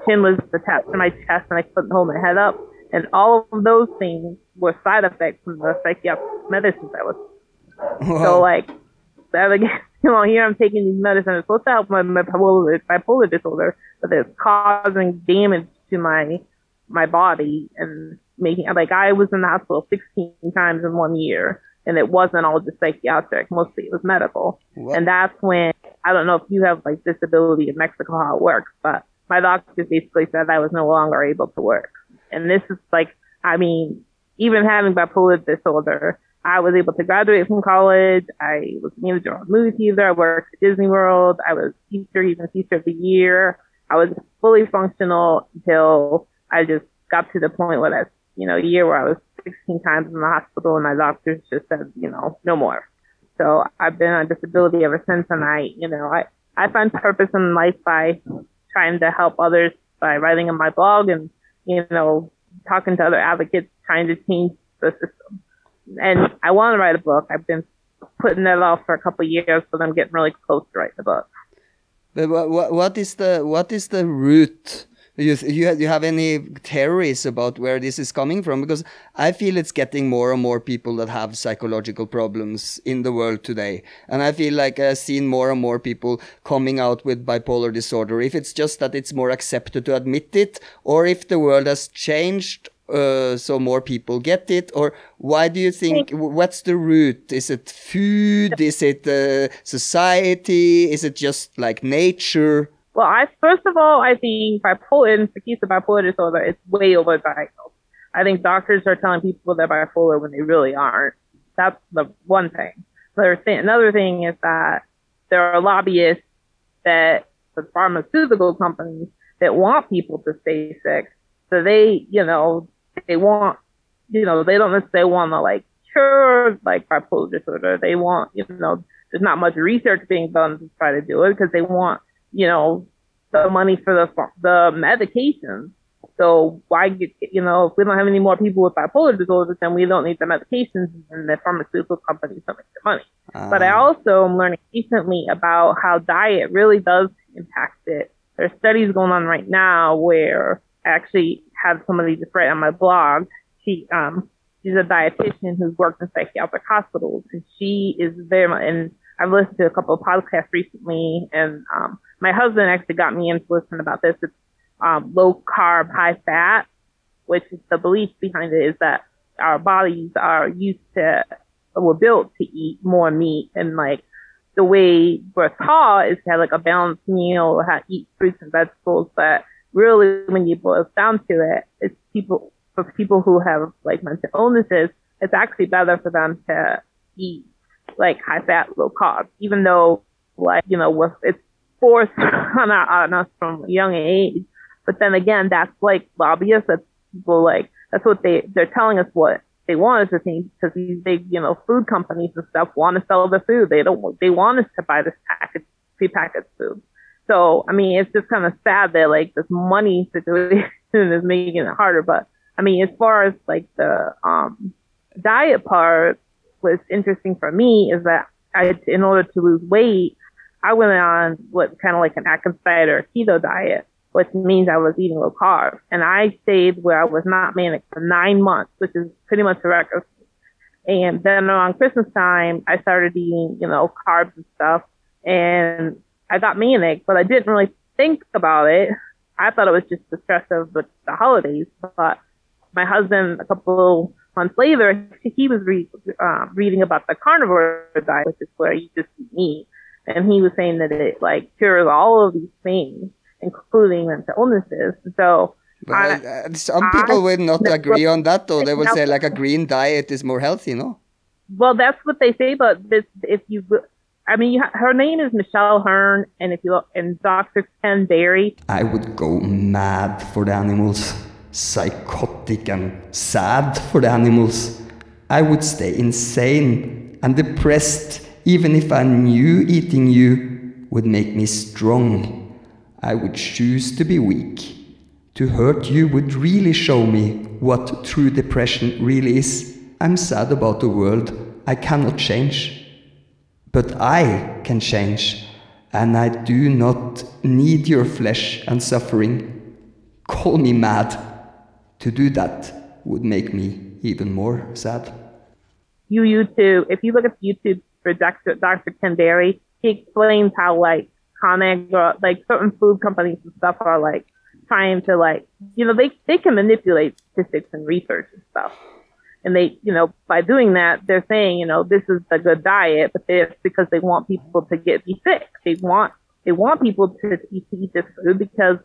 chin was attached to my chest and I couldn't hold my head up. And all of those things were side effects from the psychiatric medicines I was. So like, again, you know, here I'm taking these medicines. It's supposed to help my, my bipolar, bipolar disorder, but it's causing damage to my my body and making like I was in the hospital 16 times in one year, and it wasn't all just psychiatric. Mostly it was medical. And that's when I don't know if you have like disability in Mexico how it works, but my doctor basically said I was no longer able to work. And this is like, I mean, even having bipolar disorder, I was able to graduate from college. I was manager of movie theater. I worked at Disney World. I was teacher, even teacher of the year. I was fully functional until I just got to the point where that's, you know, a year where I was 16 times in the hospital and my doctors just said, you know, no more. So I've been on disability ever since, and I, you know, I I find purpose in life by trying to help others by writing in my blog and you know talking to other advocates, trying to change the system. And I want to write a book. I've been putting that off for a couple years, but I'm getting really close to writing the book. But what, what, what is the what is the root? You you you have any theories about where this is coming from? Because I feel it's getting more and more people that have psychological problems in the world today, and I feel like I've seen more and more people coming out with bipolar disorder. If it's just that it's more accepted to admit it, or if the world has changed, uh, so more people get it or why do you think what's the root is it food is it uh, society is it just like nature Well, I first of all, I think bipolar case of bipolar disorder, it's way overdiagnosed. I think doctors are telling people they're bipolar when they really aren't. That's the one thing. Another thing, another thing is that there are lobbyists that the pharmaceutical companies that want people to stay sick. So they, you know, they want, you know, they don't necessarily want to like cure like bipolar disorder. They want, you know, there's not much research being done to try to do it because they want, you know, the money for the the medications. So why get, you know, if we don't have any more people with bipolar disorders, then we don't need the medications and the pharmaceutical companies don't make the money. Ah. But I also am learning recently about how diet really does impact it. There's studies going on right now where actually have somebody just write on my blog. She um she's a dietitian who's worked in psychiatric hospitals and she is very much and I've listened to a couple of podcasts recently and um my husband actually got me into listening about this. It's um low carb, high fat, which is the belief behind it is that our bodies are used to we're built to eat more meat and like the way we're taught is to have like a balanced meal or have eat fruits and vegetables, but really when you boil down to it, it's people for people who have like mental illnesses, it's actually better for them to eat like high fat, low carb, even though like, you know, with it's forced on, on us from a young age. But then again, that's like lobbyists, that's people like, that's what they, they're telling us what they want us to think because these big, you know, food companies and stuff want to sell the food. They don't, they want us to buy this packaged, prepackaged food. So, I mean, it's just kind of sad that like this money situation is making it harder. But I mean, as far as like the, um, diet part, what's interesting for me is that I, in order to lose weight, I went on what kind of like an Atkins diet or keto diet, which means I was eating low carb. And I stayed where I was not manic for nine months, which is pretty much a record. And then around Christmas time, I started eating, you know, carbs and stuff. And I got manic, but I didn't really think about it. I thought it was just the stress of the, the holidays. But my husband, a couple months later, he was re- uh, reading about the carnivore diet, which is where you just eat meat. And he was saying that it like cures all of these things, including mental illnesses. So I- some people will not I- agree on that though they will Now- say like a green diet is more healthy no Well, that's what they say, but this, if you, I mean, her name is Michelle Hurn, and if you look, and Dr. Ken Berry, I would go mad for the animals, psychotic and sad for the animals. I would stay insane and depressed even if I knew eating you would make me strong. I would choose to be weak. To hurt you would really show me what true depression really is. I'm sad about the world I cannot change. But I can change, and I do not need your flesh and suffering. Call me mad. To do that would make me even more sad. you YouTube, if you look at YouTube for Dr. Dr. Berry, he explains how like ConAgra, like certain food companies and stuff are like trying to like, you know, they, they can manipulate statistics and research and stuff. And they, you know, by doing that, they're saying, you know, this is a good diet, but it's because they want people to get be sick. They want they want people to eat, to eat this food because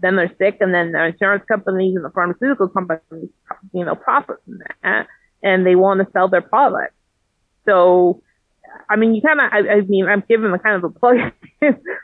then they're sick, and then the insurance companies and the pharmaceutical companies, you know, profit from that, and they want to sell their product. So, I mean, you kind of, I, I mean, I'm giving the kind of a plug,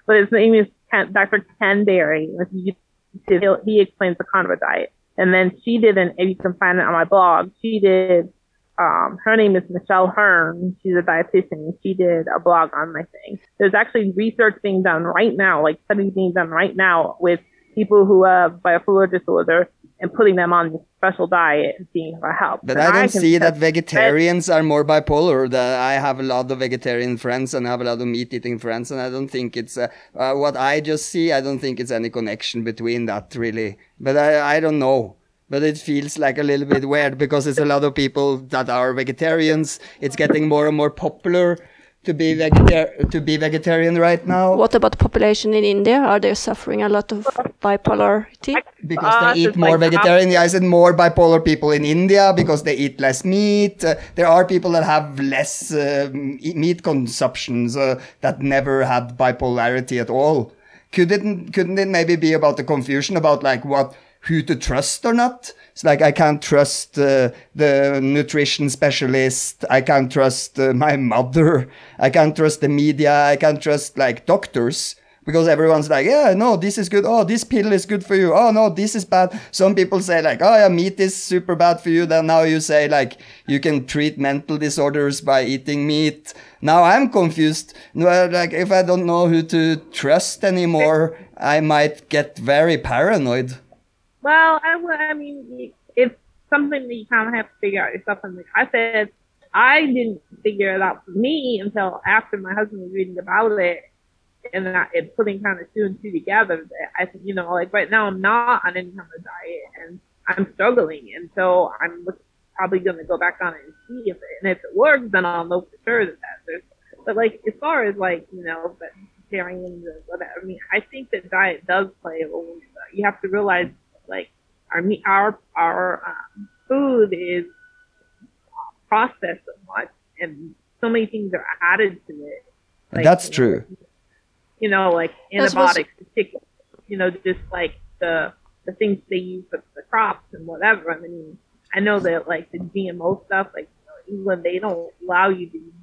but his name is Dr. Ken Berry. He explains the carnivore diet. And then she did an, if you can find it on my blog, she did um, her name is Michelle Hurn. She's a dietitian. She did a blog on my thing. There's actually research being done right now, like studies being done right now with people who have bipolar disorder and putting them on this special diet and seeing if it helps. But And I don't can see that vegetarians are more bipolar. The, I have a lot of vegetarian friends and I have a lot of meat eating friends, and I don't think it's uh, uh, what I just see. I don't think it's any connection between that really. But I, I don't know. But it feels like a little bit weird because it's a lot of people that are vegetarians. It's getting more and more popular to be vegetar- to be vegetarian right now What about the population in India? Are they suffering a lot of bipolarity? because us, they eat more like vegetarian. Yeah, I said more bipolar people in India because they eat less meat. Uh, there are people that have less uh, meat consumptions uh, that never had bipolarity at all. Could it, couldn't it maybe be about the confusion about like what who to trust or not? It's like I can't trust uh, the nutrition specialist. I can't trust uh, my mother. I can't trust the media. I can't trust like doctors because everyone's like, yeah, no, this is good. Oh, this pill is good for you. Oh, no, this is bad. Some people say like, oh, yeah, meat is super bad for you. Then now you say like, you can treat mental disorders by eating meat. Now I'm confused. No, Like, if I don't know who to trust anymore, I might get very paranoid. Well, I, I mean, it's something that you kind of have to figure out yourself. And like I said, I didn't figure it out for me until after my husband was reading about it and I, and putting kind of two and two together. That I think, you know, like right now I'm not on any kind of diet and I'm struggling. And so I'm probably going to go back on it and see if it, and if it works, then I'll know for sure that that there's, but like, as far as like, you know, but vegetarians or whatever, I mean, I think that diet does play a role. You have to realize like our meat, our our um, food is processed so much, and so many things are added to it. Like, That's true. You know, like antibiotics, particularly. You know, just like the the things they use for the crops and whatever. I mean, I know that like the GMO stuff, like you know, England, they don't allow you to use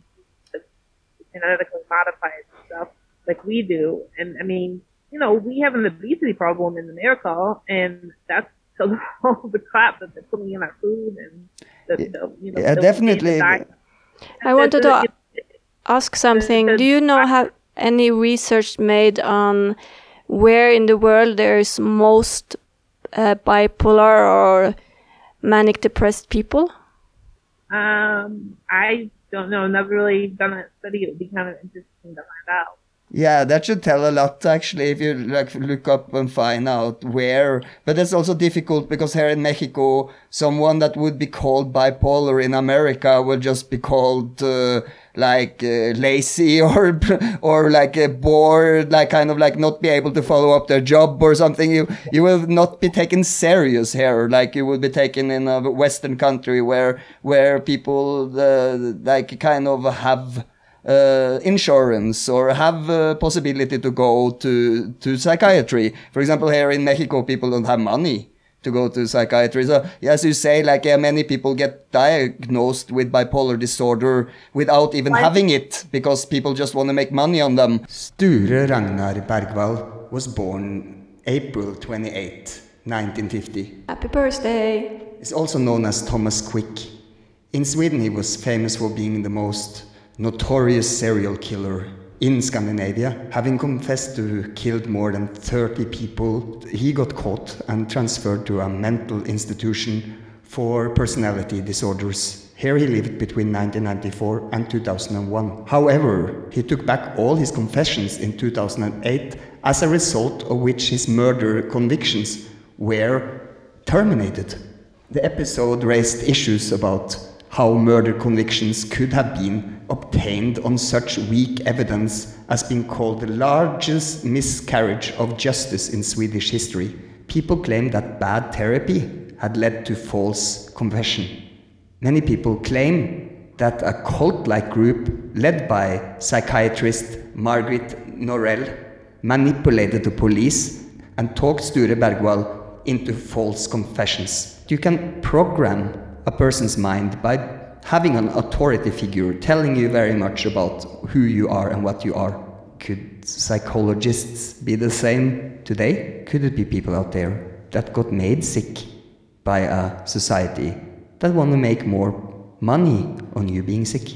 the genetically modified stuff like we do. And I mean, you know, we have an obesity problem in America, and that's because of all the crap that they're putting in our food and the, the you know, Yeah, the- definitely. the diet. I wanted to It's- ask something. the- Do you know have any research made on where in the world there is most uh, bipolar or manic depressed people? Um, I don't know. Never really done a study. It would be kind of interesting to find out. Yeah, that should tell a lot actually if you like look up and find out where. But it's also difficult because here in Mexico, someone that would be called bipolar in America will just be called uh, like uh, lazy or or like uh, bored, like kind of like not be able to follow up their job or something. You you will not be taken serious here, like you would be taken in a Western country where where people uh, like kind of have uh, insurance or have a possibility to go to, to psychiatry. For example, here in Mexico, people don't have money to go to psychiatry. So, as you say, like, yeah, many people get diagnosed with bipolar disorder without even having it because people just want to make money on them. Sture Ragnar Bergwall was born April 28, 1950 Happy birthday! is also known as Thomas Quick. In Sweden, he was famous for being the most notorious serial killer in Scandinavia. Having confessed to killed more than 30 people, he got caught and transferred to a mental institution for personality disorders. Here he lived between 1994 and 2001. However, he took back all his confessions in 2008, as a result of which his murder convictions were terminated. The episode raised issues about how murder convictions could have been obtained on such weak evidence as being called the largest miscarriage of justice in Swedish history. People claim that bad therapy had led to false confession. Many people claim that a cult like group led by psychiatrist Margaret Norell manipulated the police and talked Sture Bergwall into false confessions. You can program a person's mind by having an authority figure telling you very much about who you are and what you are. Could psychologists be the same today? Could it be people out there that got made sick by a society that want to make more money on you being sick.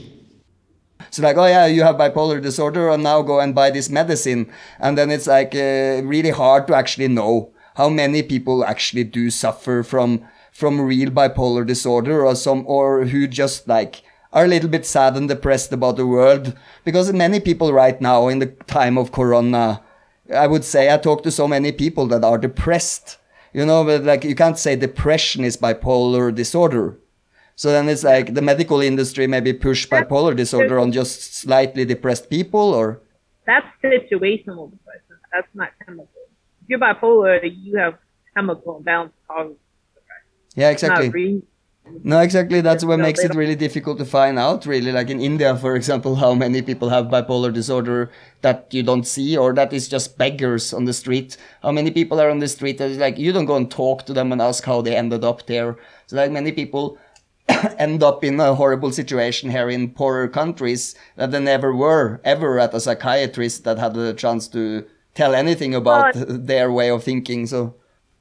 So like, oh yeah, you have bipolar disorder, and now go and buy this medicine, and then it's like uh, really hard to actually know how many people actually do suffer from from real bipolar disorder, or some, or who just like are a little bit sad and depressed about the world, because many people right now in the time of Corona, I would say I talk to so many people that are depressed. You know, but like you can't say depression is bipolar disorder. So then it's like the medical industry maybe push bipolar disorder on just slightly depressed people or That's situational depression. That's not chemical. If you're bipolar, you have chemical imbalance. Yeah, exactly. No, exactly. That's what makes it really difficult to find out. Really, like in India, for example, how many people have bipolar disorder that you don't see, or that is just beggars on the street. How many people are on the street that is like you don't go and talk to them and ask how they ended up there. So like many people end up in a horrible situation here in poorer countries that they never were ever at a psychiatrist that had a chance to tell anything about their way of thinking. So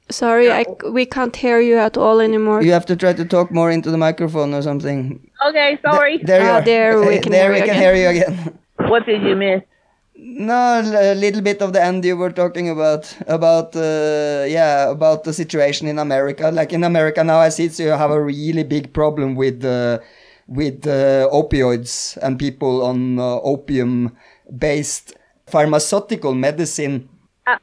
Sorry, I, we can't hear you at all anymore. you have to try to talk more into the microphone or something. Okay, sorry. There you Ah, are. there we can there hear we you can again. hear you again. What did you miss? No, a little bit of the end you were talking about about uh, yeah about the situation in America. Like in America now, I see you have a really big problem with uh, with uh, opioids and people on uh, opium based pharmaceutical medicine.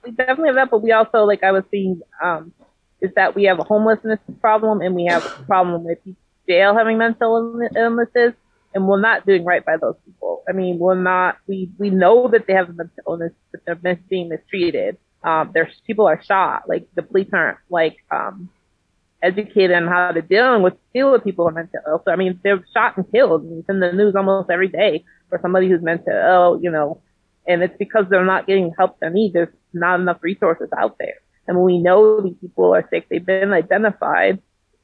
We definitely have that, but we also, like I was seeing, um, is that we have a homelessness problem and we have a problem with jail having mental illnesses, and we're not doing right by those people. I mean, we're not. We we know that they have a mental illness, but they're being mistreated. Um, there's people are shot. Like the police aren't like um, educated on how to deal with deal with people mental ill. So I mean, they're shot and killed. It's in the news almost every day for somebody who's mental ill. You know, and it's because they're not getting help they need. There's not enough resources out there. And when we know these people are sick, they've been identified.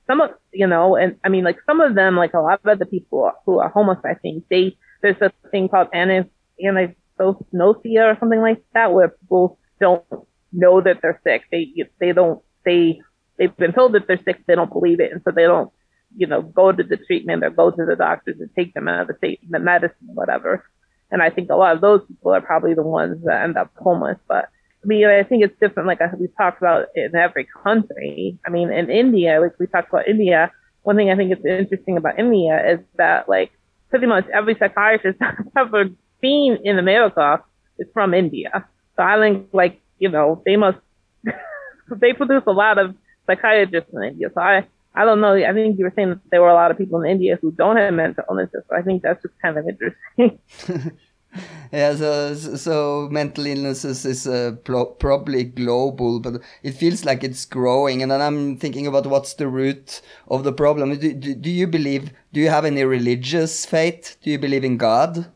Some of, you know, and I mean, like some of them, like a lot of the people who are homeless, I think they, there's a thing called ani- anosognosia or something like that, where people don't know that they're sick. They, they don't, they, they've been told that they're sick. They don't believe it. And so they don't, you know, go to the treatment or go to the doctors and take them out of the state, the medicine, whatever. And I think a lot of those people are probably the ones that end up homeless. But mean, I think it's different. Like uh, we talked about in every country. I mean, in India, like we talked about India. One thing I think is interesting about India is that like pretty much every psychiatrist I've ever seen in America is from India. So I think like you know they must they produce a lot of psychiatrists in India. So I I don't know. I think you were saying that there were a lot of people in India who don't have mental illnesses. So I think that's just kind of interesting. Yeah, so so mental illnesses is uh, pro- probably global, but it feels like it's growing. And then I'm thinking about what's the root of the problem. Do, do, do you believe? Do you have any religious faith? Do you believe in God?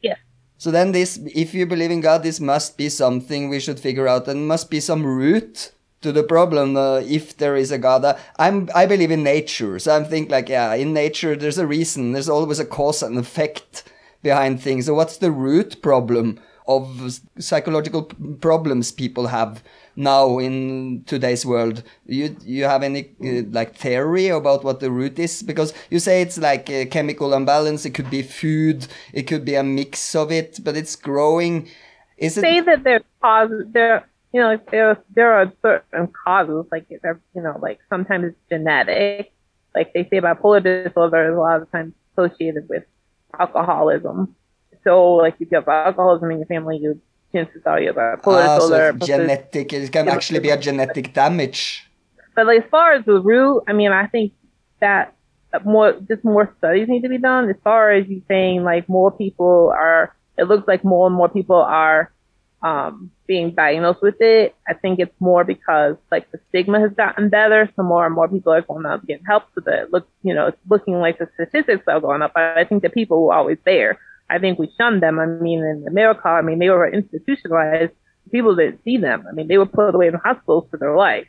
yes. So then this, if you believe in God, this must be something we should figure out, and must be some root to the problem. Uh, if there is a God, Uh, I'm I believe in nature, so I'm think like yeah, in nature there's a reason. There's always a cause and effect behind things. So what's the root problem of psychological problems people have now in today's world? You you have any uh, like theory about what the root is? Because you say it's like a chemical imbalance. It could be food. It could be a mix of it, but it's growing. Is it? say that there's there you know there there are certain causes like you know like sometimes it's genetic like they say bipolar disorder is a lot of times associated with alcoholism so like if you have alcoholism in your family you chances are you have bipolar Ah, so disorder it's genetic. It can actually be a genetic damage. but like, as far as the root, I mean, I think that more, just more studies need to be done. As far as you saying, like, more people are, it looks like more and more people are, um, being diagnosed with it. I think it's more because, like, the stigma has gotten better, so more and more people are going out getting help with it. Look, you know, it's looking like the statistics are going up. But I think the people were always there. I think we shunned them. I mean, in America, I mean, they were institutionalized. People didn't see them. I mean, they were put away in hospitals for their life.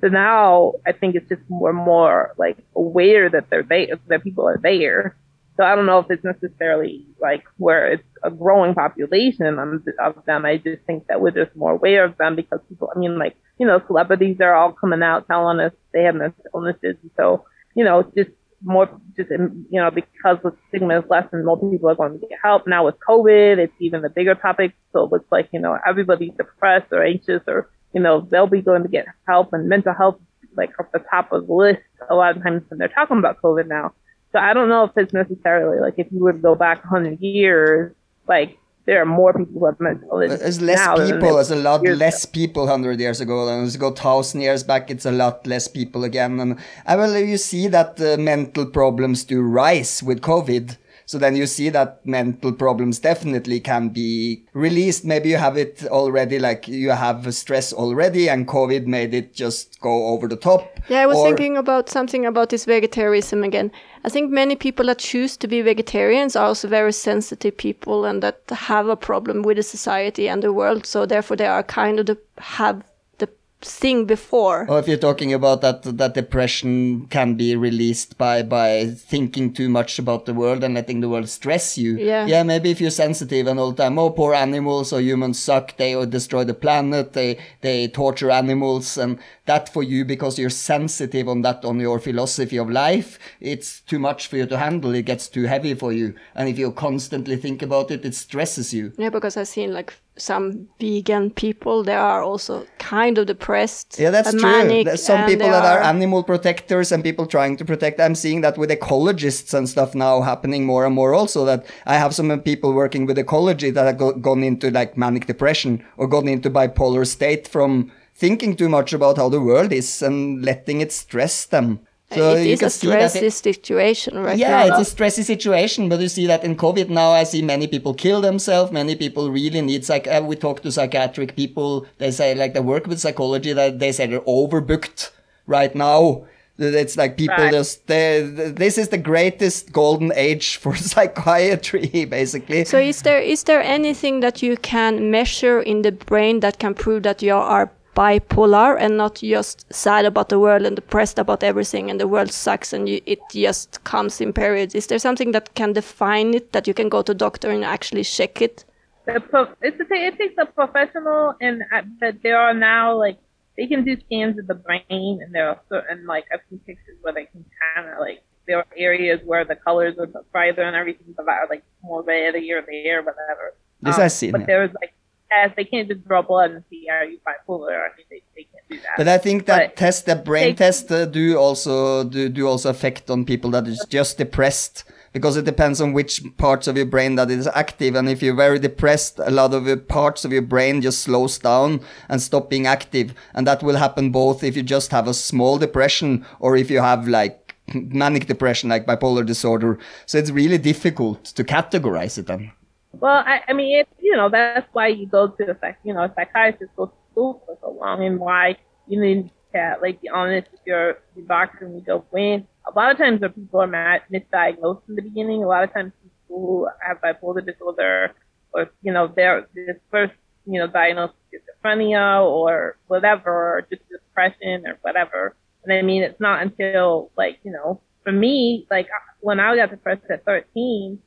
So now I think it's just more and more like aware that they're there, that people are there. So I don't know if it's necessarily like where it's a growing population of them. I just think that we're just more aware of them because people, I mean, like, you know, celebrities are all coming out telling us they have mental illnesses. So, you know, just more just um, you know because the stigma is less and more people are going to get help now with COVID. It's even a bigger topic, so it looks like you know everybody's depressed or anxious or you know they'll be going to get help and mental health like up the top of the list a lot of times when they're talking about COVID now. So I don't know if it's necessarily like if you would go back 100 years, like there are more people who have mental illness. There's less now people. There's a lot less ago. people hundred years ago. And let's go thousand years back. It's a lot less people again. And I well, you see that uh, mental problems do rise with COVID. So then you see that mental problems definitely can be released. Maybe you have it already, like you have stress already, and COVID made it just go over the top. Yeah, I was Or- thinking about something about this vegetarianism again. I think many people that choose to be vegetarians are also very sensitive people and that have a problem with the society and the world. So therefore, they are kind of the, have the thing before. Or if you're talking about that, that depression can be released by by thinking too much about the world and letting the world stress you. Yeah. Yeah, maybe if you're sensitive and all the time, oh, poor animals or humans suck, they or destroy the planet, they they torture animals, and that for you because you're sensitive on that on your philosophy of life, it's too much for you to handle. It gets too heavy for you, and if you constantly think about it, it stresses you. Yeah, because I've seen like some vegan people, they are also kind of depressed. Yeah, that's and true. manic, There's some people that are animal protectors and people trying to protect. I'm seeing that with ecologists and stuff now happening more and more. Also, that I have some people working with ecology that have go- gone into like manic depression or gone into bipolar state from thinking too much about how the world is and letting it stress them. So it you is can a stressy it- situation right yeah, now. it's a stressy situation, but you see that in COVID now, I see many people kill themselves. Many people really need psych. Uh, we talk to psychiatric people. They say like they work with psychology. That they say they're overbooked right now. That It's like people Right. just. They, this is the greatest golden age for psychiatry, basically. So is there is there anything that you can measure in the brain that can prove that you are bipolar and not just sad about the world and depressed about everything and the world sucks and you, it just comes in periods? Is there something that can define it that you can go to doctor and actually check it? the pro- it's a, it takes a professional and uh, but there are now like they can do scans of the brain and there are certain like I've seen pictures where they can kind of like there are areas where the colors are brighter and everything but are like more red here or there whatever. This Um, I see. But yeah. there's like tests they can't just draw blood and see are you bipolar. I mean they, they can't do that. But I think that But test, that brain take- test, uh, do also do, do also affect on people that is just depressed because it depends on which parts of your brain that is active. And if you're very depressed, a lot of the parts of your brain just slows down and stop being active. And that will happen both if you just have a small depression or if you have like manic depression, like bipolar disorder. So it's really difficult to categorize it then. Well, I, I mean, it, you know, that's why you go to a psych, you know, a psychiatrist go to school for so long, and why you need to like be honest with your, your doctor when you go in. A lot of times, when people are mad, misdiagnosed in the beginning, a lot of times people who have bipolar disorder, or you know, they're this first, you know, diagnosed schizophrenia or whatever, or just depression or whatever. And I mean, it's not until like, you know, for me, like when I got depressed at 13,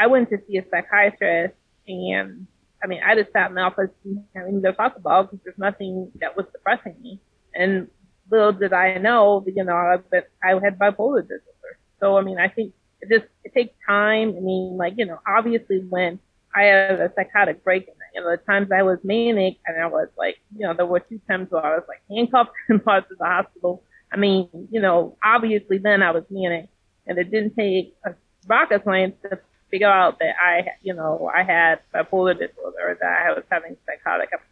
I went to see a psychiatrist and I mean, I just sat in the office and had anything to talk about because there's nothing that was depressing me. And little did I know, you know, that I had bipolar disorder. So, I mean, I think it just, it takes time. I mean, like, you know, obviously when I had a psychotic break in you know, the times I was manic and I was like, you know, there were two times where I was like handcuffed and brought to the hospital. I mean, you know, obviously then I was manic and it didn't take a rocket science to figure out that I, you know, I had bipolar disorder or that I was having psychotic episodes.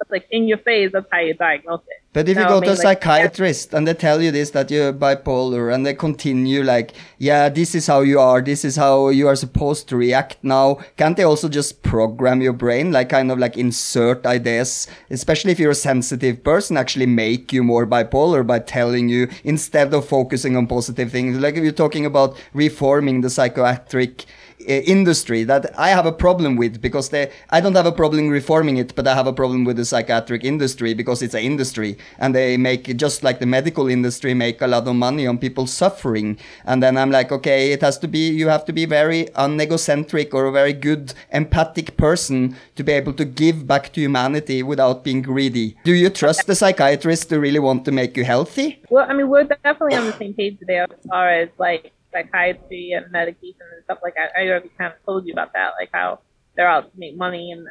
It's like in your face, that's how you diagnose it. But if you No, go I to mean, a like, psychiatrist and they tell you this that you're bipolar and they continue like, yeah, this is how you are, this is how you are supposed to react now, can't they also just program your brain, like kind of like insert ideas, especially if you're a sensitive person, actually make you more bipolar by telling you instead of focusing on positive things? Like if you're talking about reforming the psychiatric Uh, industry that I have a problem with because they I don't have a problem reforming it, but I have a problem with the psychiatric industry because it's an industry and they make just like the medical industry make a lot of money on people suffering. And then I'm like, okay, it has to be you have to be very unegocentric or a very good empathic person to be able to give back to humanity without being greedy. Do you trust the psychiatrist to really want to make you healthy? Well, I mean, we're definitely on the same page there as far as like psychiatry and medication and stuff like that. I already kind of told you about that, like how they're out to make money and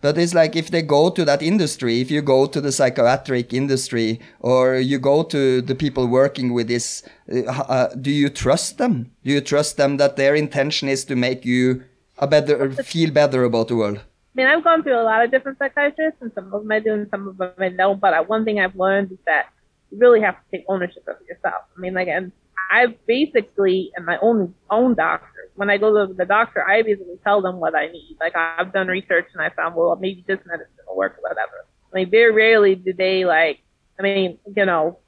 But it's like if they go to that industry, if you go to the psychiatric industry or you go to the people working with this, uh, uh, do you trust them? Do you trust them that their intention is to make you a better, feel better about the world? I mean, I've gone through a lot of different psychiatrists, and some of them I do, and some of them I don't. But one thing I've learned is that you really have to take ownership of yourself. I mean, like, and I basically am my own own doctor. When I go to the doctor, I basically tell them what I need. Like, I've done research and I found, well, maybe this medicine will work, or whatever. I mean, very rarely do they like. I mean, you know,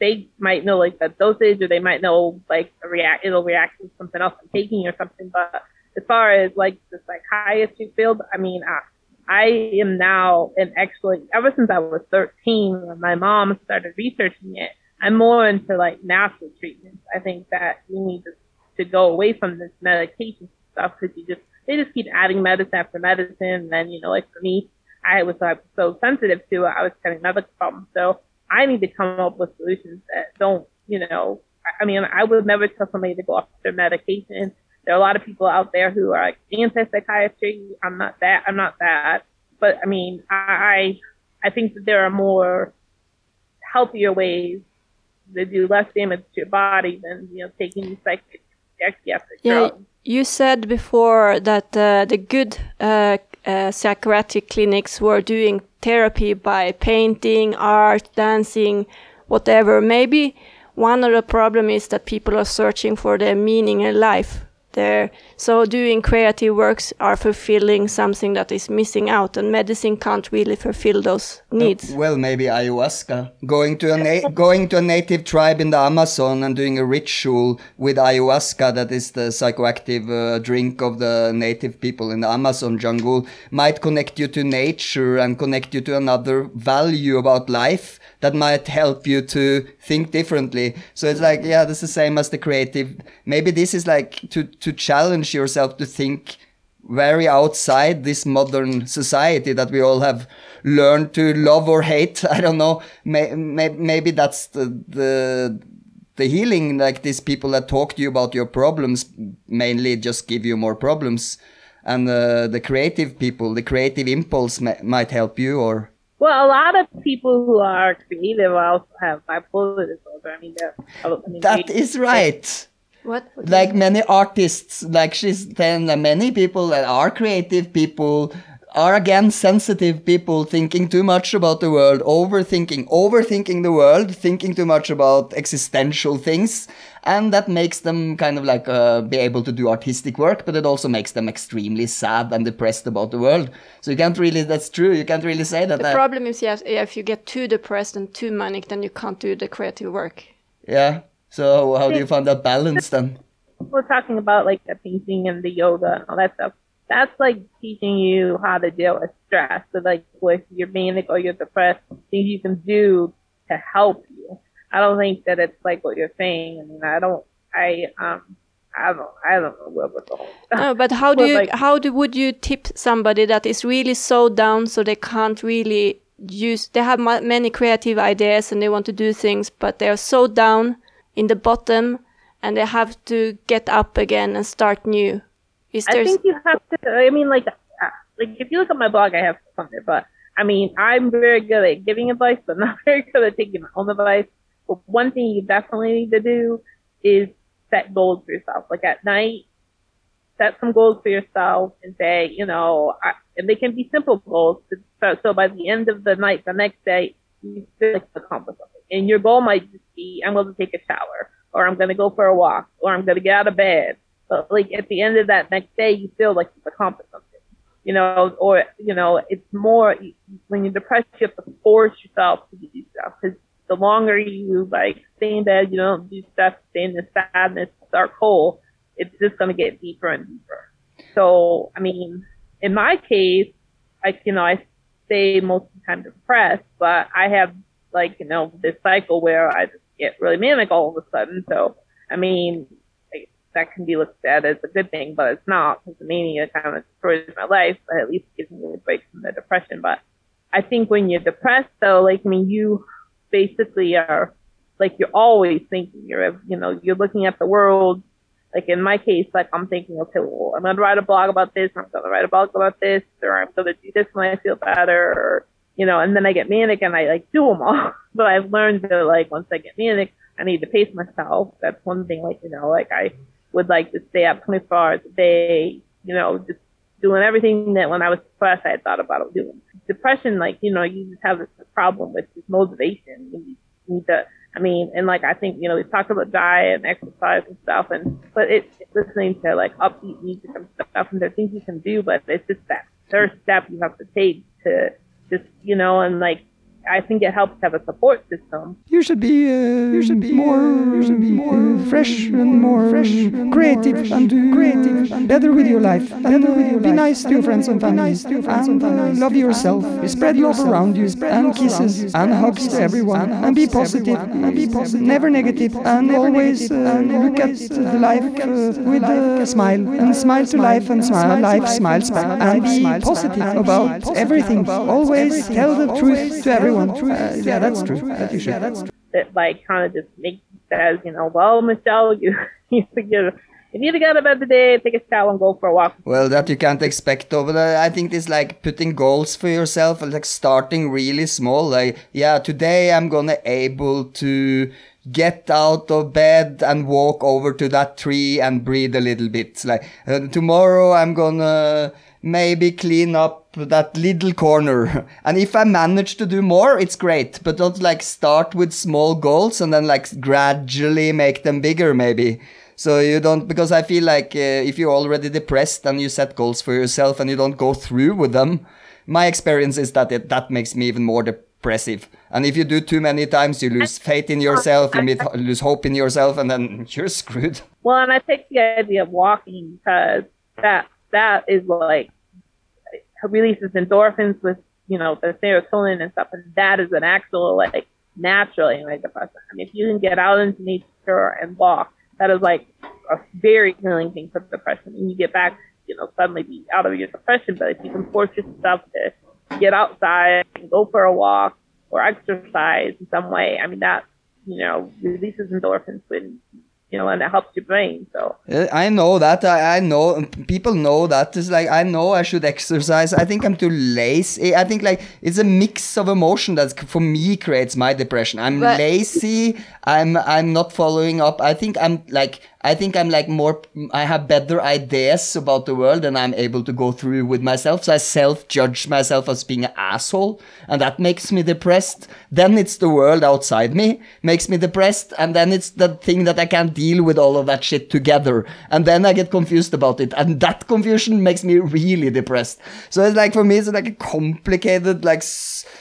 they might know like the dosage, or they might know like react. It'll react to something else I'm taking or something, but as far as like the psychiatry field, I mean, I, I am now an excellent, ever since I was 13, when my mom started researching it, I'm more into like natural treatments. I think that we need to, to go away from this medication stuff because you just, they just keep adding medicine after medicine. And then, you know, like for me, I was uh, so sensitive to it, I was having medical problems. So I need to come up with solutions that don't, you know, I mean, I would never tell somebody to go off their medication there are a lot of people out there who are like anti-psychiatry. I'm not that. I'm not that. But I mean, I I think that there are more healthier ways to do less damage to your body than you know taking psychiatric Yeah, drugs. you said before that uh, the good uh, uh, psychiatric clinics were doing therapy by painting, art, dancing, whatever. Maybe one of the problem is that people are searching for their meaning in life. There, so doing creative works are fulfilling something that is missing out, and medicine can't really fulfill those needs. Well, maybe ayahuasca. Going to a going to a native tribe in the Amazon and doing a ritual with ayahuasca, that is the psychoactive uh, drink of the native people in the Amazon jungle, might connect you to nature and connect you to another value about life that might help you to think differently. So it's like, yeah, this is the same as the creative. Maybe this is like to to challenge yourself to think very outside this modern society that we all have learned to love or hate. I don't know. May, may, maybe that's the, the the healing. Like these people that talk to you about your problems mainly just give you more problems, and uh, the creative people, the creative impulse might help you. Or Well, a lot of people who are creative also have bipolar disorder. I mean, they're, I mean, that is right. What? like many artists, like she's then many people that are creative people are again sensitive people thinking too much about the world, overthinking, overthinking the world, thinking too much about existential things, and that makes them kind of like uh, be able to do artistic work, but it also makes them extremely sad and depressed about the world. So you can't really, that's true, you can't really say that. The that problem is, yes, if you get too depressed and too manic, then you can't do the creative work. yeah. So how do you find that balance then? we're talking about like the painting and the yoga and all that stuff. That's like teaching you how to deal with stress. So like if you're manic or you're depressed, things you can do to help you. I don't think that it's like what you're saying. I mean, I don't, I, um, I don't, I don't know where we're going. No, but how do you like- how do would you tip somebody that is really so down so they can't really use they have ma- many creative ideas and they want to do things but they are so down in the bottom and they have to get up again and start new. Is there I think you have to. I mean, like, uh, like if you look at my blog, I have on there. But I mean, I'm very good at giving advice, but not very good at taking my own advice. But one thing you definitely need to do is set goals for yourself. Like at night, set some goals for yourself and say, you know, I, and they can be simple goals. So, so by the end of the night, the next day, you feel like you accomplished something. And your goal might just be, I'm going to take a shower, or I'm going to go for a walk, or I'm going to get out of bed. But like at the end of that next day, you feel like you've accomplished something. You know, or you know, it's more when you're depressed, you have to force yourself to do stuff because the longer you like stay in bed, you don't do stuff, stay in this sadness, dark hole, it's just going to get deeper and deeper. So, I mean, in my case, I, you know, I stay most of the time depressed, but I have like, you know, this cycle where I just get really manic all of a sudden. So, I mean, like, that can be looked at as a good thing, but it's not because the mania kind of destroys my life, but at least gives me a break from the depression. But I think when you're depressed though, like, I mean, you basically are like, you're always thinking, you're, you know, you're looking at the world like in my case, like I'm thinking, okay, well, I'm gonna write a blog about this, I'm gonna write a blog about this, or I'm gonna do this when I feel better, or you know, and then I get manic and I like do them all. but I've learned that like once I get manic, I need to pace myself. That's one thing. Like you know, like I would like to stay up 24 hours a day. You know, just doing everything that when I was depressed I had thought about doing. Depression, like you know, you just have this problem with this motivation. You need to I mean, and like I think you know we talked about diet and exercise and stuff, and but it's listening to like upbeat music and stuff, and there are things you can do, but it's just that third step you have to take to just you know, and like I think it helps to have a support system. You should be, uh, you should be more, you should be more uh, fresh and more fresh, and creative and creative and better with your life. And uh, be nice to your friends and family. And uh, love yourself. Spread love around you. And kisses and hugs to everyone. And be positive. And be positive. Never negative. And always uh, look at the life uh, with a smile. And smile to life and smile. Life smiles back. And be positive about everything. Always tell the truth to everyone. Uh, yeah, that's true. That you should. Yeah, that's true. That like kind of just makes says, you know, well, Michelle, you you you you need to get out of bed take a shower, and go for a walk. Well, that you can't expect over there. I think it's like putting goals for yourself, and like starting really small. Like, yeah, today I'm gonna able to get out of bed and walk over to that tree and breathe a little bit. Like uh, tomorrow I'm gonna maybe clean up that little corner. And if I manage to do more, it's great. But don't like start with small goals and then like gradually make them bigger, maybe. So you don't, because I feel like uh, if you're already depressed and you set goals for yourself and you don't go through with them, my experience is that it, that makes me even more depressive. And if you do too many times, you lose faith in yourself, you lose hope in yourself, and then you're screwed. Well, and I take the idea of walking because that that is like releases endorphins with you know the serotonin and stuff, and that is an actual like natural antidepressant. I mean, if you can get out into nature and walk, that is like a very healing thing for depression. And you get back, you know, suddenly be out of your depression. But if you can force yourself to get outside and go for a walk or exercise in some way, I mean that you know releases endorphins when you know, and it helps your brain. So uh, I know that. I, I know people know that. It's like I know I should exercise. I think I'm too lazy. I think like it's a mix of emotion that for me creates my depression. I'm but lazy. I'm I'm not following up. I think I'm like I think I'm like more, I have better ideas about the world and I'm able to go through with myself. So I self judge myself as being an asshole and that makes me depressed. Then it's the world outside me makes me depressed. And then it's the thing that I can't deal with all of that shit together. And then I get confused about it. And that confusion makes me really depressed. So it's like, for me, it's like a complicated, like,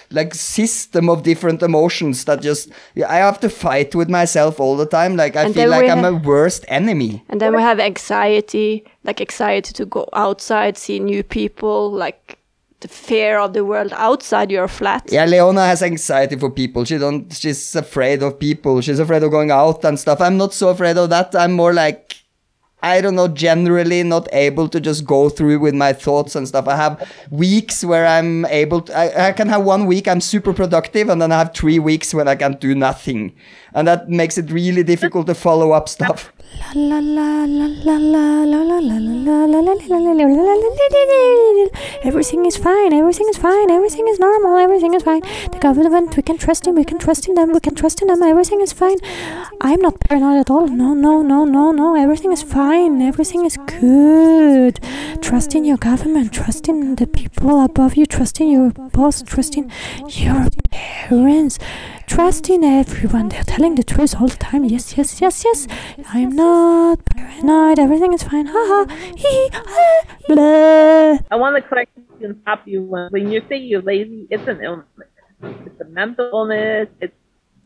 like system of different emotions that just, I have to fight with myself all the time. Like I and feel like I'm a worst enemy. And then we have anxiety, like anxiety to go outside, see new people, like the fear of the world outside your flat. Yeah, Leona has anxiety for people. She don't she's afraid of people. She's afraid of going out and stuff. I'm not so afraid of that. I'm more like I don't know, generally not able to just go through with my thoughts and stuff. I have weeks where I'm able to, I, I can have one week I'm super productive and then I have three weeks when I can do nothing. And that makes it really difficult to follow up stuff. Everything is fine, everything is fine, everything is normal, everything is fine. The government, we can trust him, we can trust in them, we can trust in them, everything is fine. I'm not paranoid at all. No, no, no, no, no, everything is fine, everything is good. Trust in your government, trust in the people above you, trust in your boss, trust in your parents. Trust in everyone. They're telling the truth all the time. Yes, yes, yes, yes. I'm not paranoid. Everything is fine. Ha ha. Blah. I want to correct and stop you when, you say you're lazy. It's an illness. It's a mental illness. It's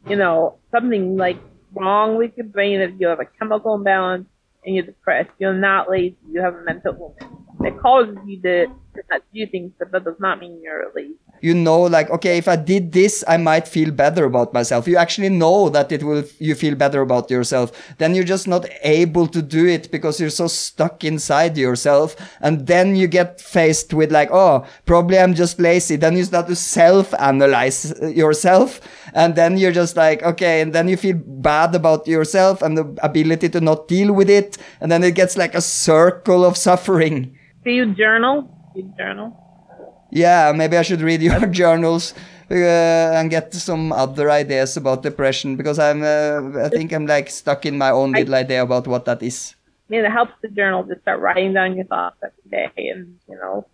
you know something like wrong with your brain. If you have a chemical imbalance and you're depressed, you're not lazy. You have a mental illness. It causes you to not do things, but that does not mean you're lazy. You know like okay if i did this i might feel better about myself. You actually know that it will you feel better about yourself. Then you're just not able to do it because you're so stuck inside yourself. And then you get faced with like oh probably i'm just lazy. Then you start to self analyze yourself. And then you're just like okay and then you feel bad about yourself and the ability to not deal with it. And then it gets like a circle of suffering. Do you journal? Do you journal? Yeah, maybe I should read your journals uh, and get some other ideas about depression because I'm, uh, I think I'm like stuck in my own little idea about what that is. I mean, it helps the journal. Just start writing down your thoughts every day, and you know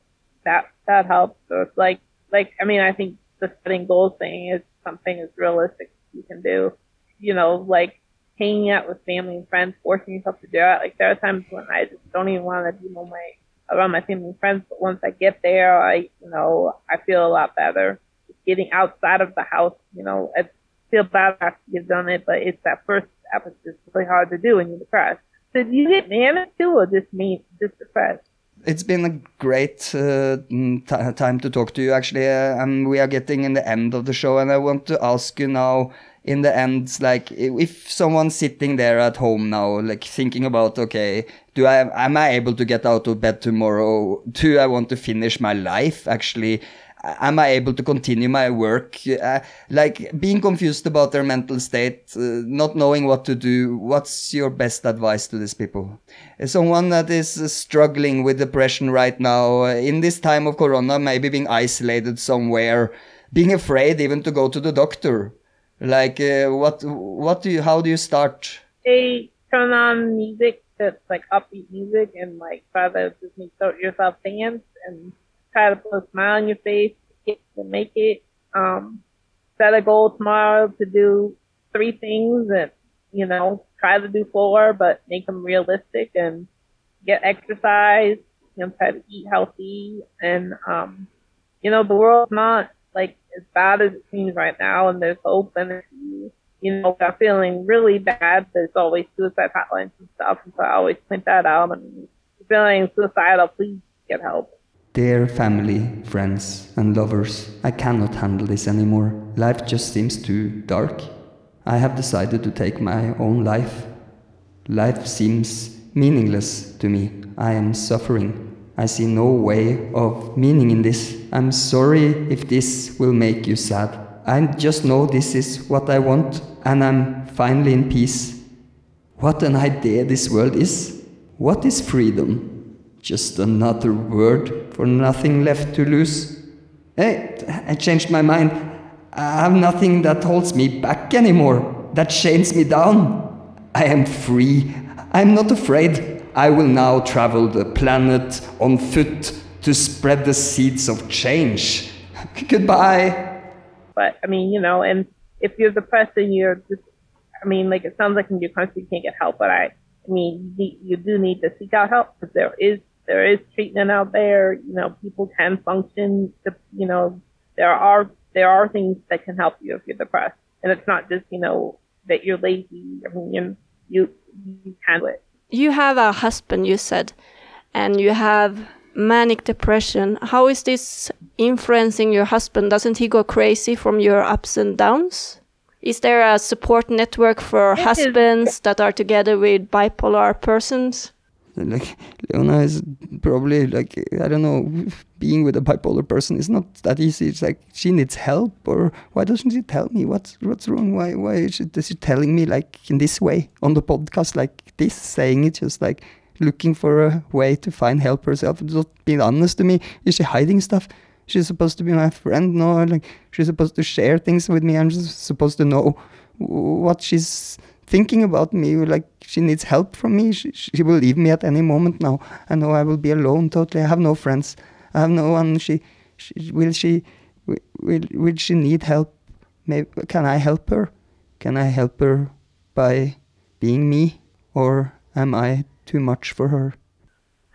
that that helps. So it's like like I mean, I think the setting goals thing is something that's realistic you can do. You know, like hanging out with family and friends, forcing yourself to do it. Like there are times when I just don't even want to be on my around my family and friends, but once I get there, I you know I feel a lot better. Just getting outside of the house, you know, I feel bad after you've done it, but it's that first step. It's just really hard to do when you're depressed. So do you get manic too, or just me, just depressed? It's been a great uh, mm, time to talk to you, actually. Uh, and we are getting in the end of the show, and I want to ask you now, in the end, like if someone's sitting there at home now, like thinking about, okay, do I am I able to get out of bed tomorrow? Do I want to finish my life? Actually, am I able to continue my work? Uh, like being confused about their mental state, uh, not knowing what to do. What's your best advice to these people? Someone that is uh, struggling with depression right now, uh, in this time of Corona, maybe being isolated somewhere, being afraid even to go to the doctor. Like, uh, what, what do you, how do you start? They turn on music that's like upbeat music and like try to just make yourself dance and try to put a smile on your face get to make it. Um, set a goal tomorrow to do three things and you know try to do four, but make them realistic and get exercise. Know, try to eat healthy and um, you know the world's not like as bad as it seems right now, and there's hope and if you you know, are feeling really bad, there's always suicide hotlines and stuff. And so I always point that out. And feeling suicidal, please get help. Dear family, friends, and lovers, I cannot handle this anymore. Life just seems too dark. I have decided to take my own life. Life seems meaningless to me. I am suffering. I see no way of meaning in this. I'm sorry if this will make you sad. I just know this is what I want, and I'm finally in peace. What an idea this world is. What is freedom? Just another word for nothing left to lose. Hey, I changed my mind. I have nothing that holds me back anymore, that chains me down. I am free. I'm not afraid. I will now travel the planet on foot to spread the seeds of change. Goodbye. But I mean, you know, and if you're depressed and you're just, I mean, like it sounds like in your country you can't get help, but I, I mean, you, do need to seek out help because there is there is treatment out there. You know, people can function. To, you know, there are there are things that can help you if you're depressed, and it's not just you know that you're lazy. I mean, you you, you can do it. You have a husband, you said, and you have manic depression. How is this influencing your husband? Doesn't he go crazy from your ups and downs? Is there a support network for It is- husbands that are together with bipolar persons? like Leona is probably like I don't know, being with a bipolar person is not that easy. It's like she needs help, or why doesn't she tell me what's what's wrong? Why why is she, is she telling me like in this way on the podcast like this, saying it just like looking for a way to find help herself, not being honest to me. Is she hiding stuff? She's supposed to be my friend, no? Like she's supposed to share things with me. I'm just supposed to know what she's thinking about me like she needs help from me she, she will leave me at any moment now i know i will be alone totally i have no friends i have no one she, she will she will, will she need help maybe can i help her can i help her by being me or am i too much for her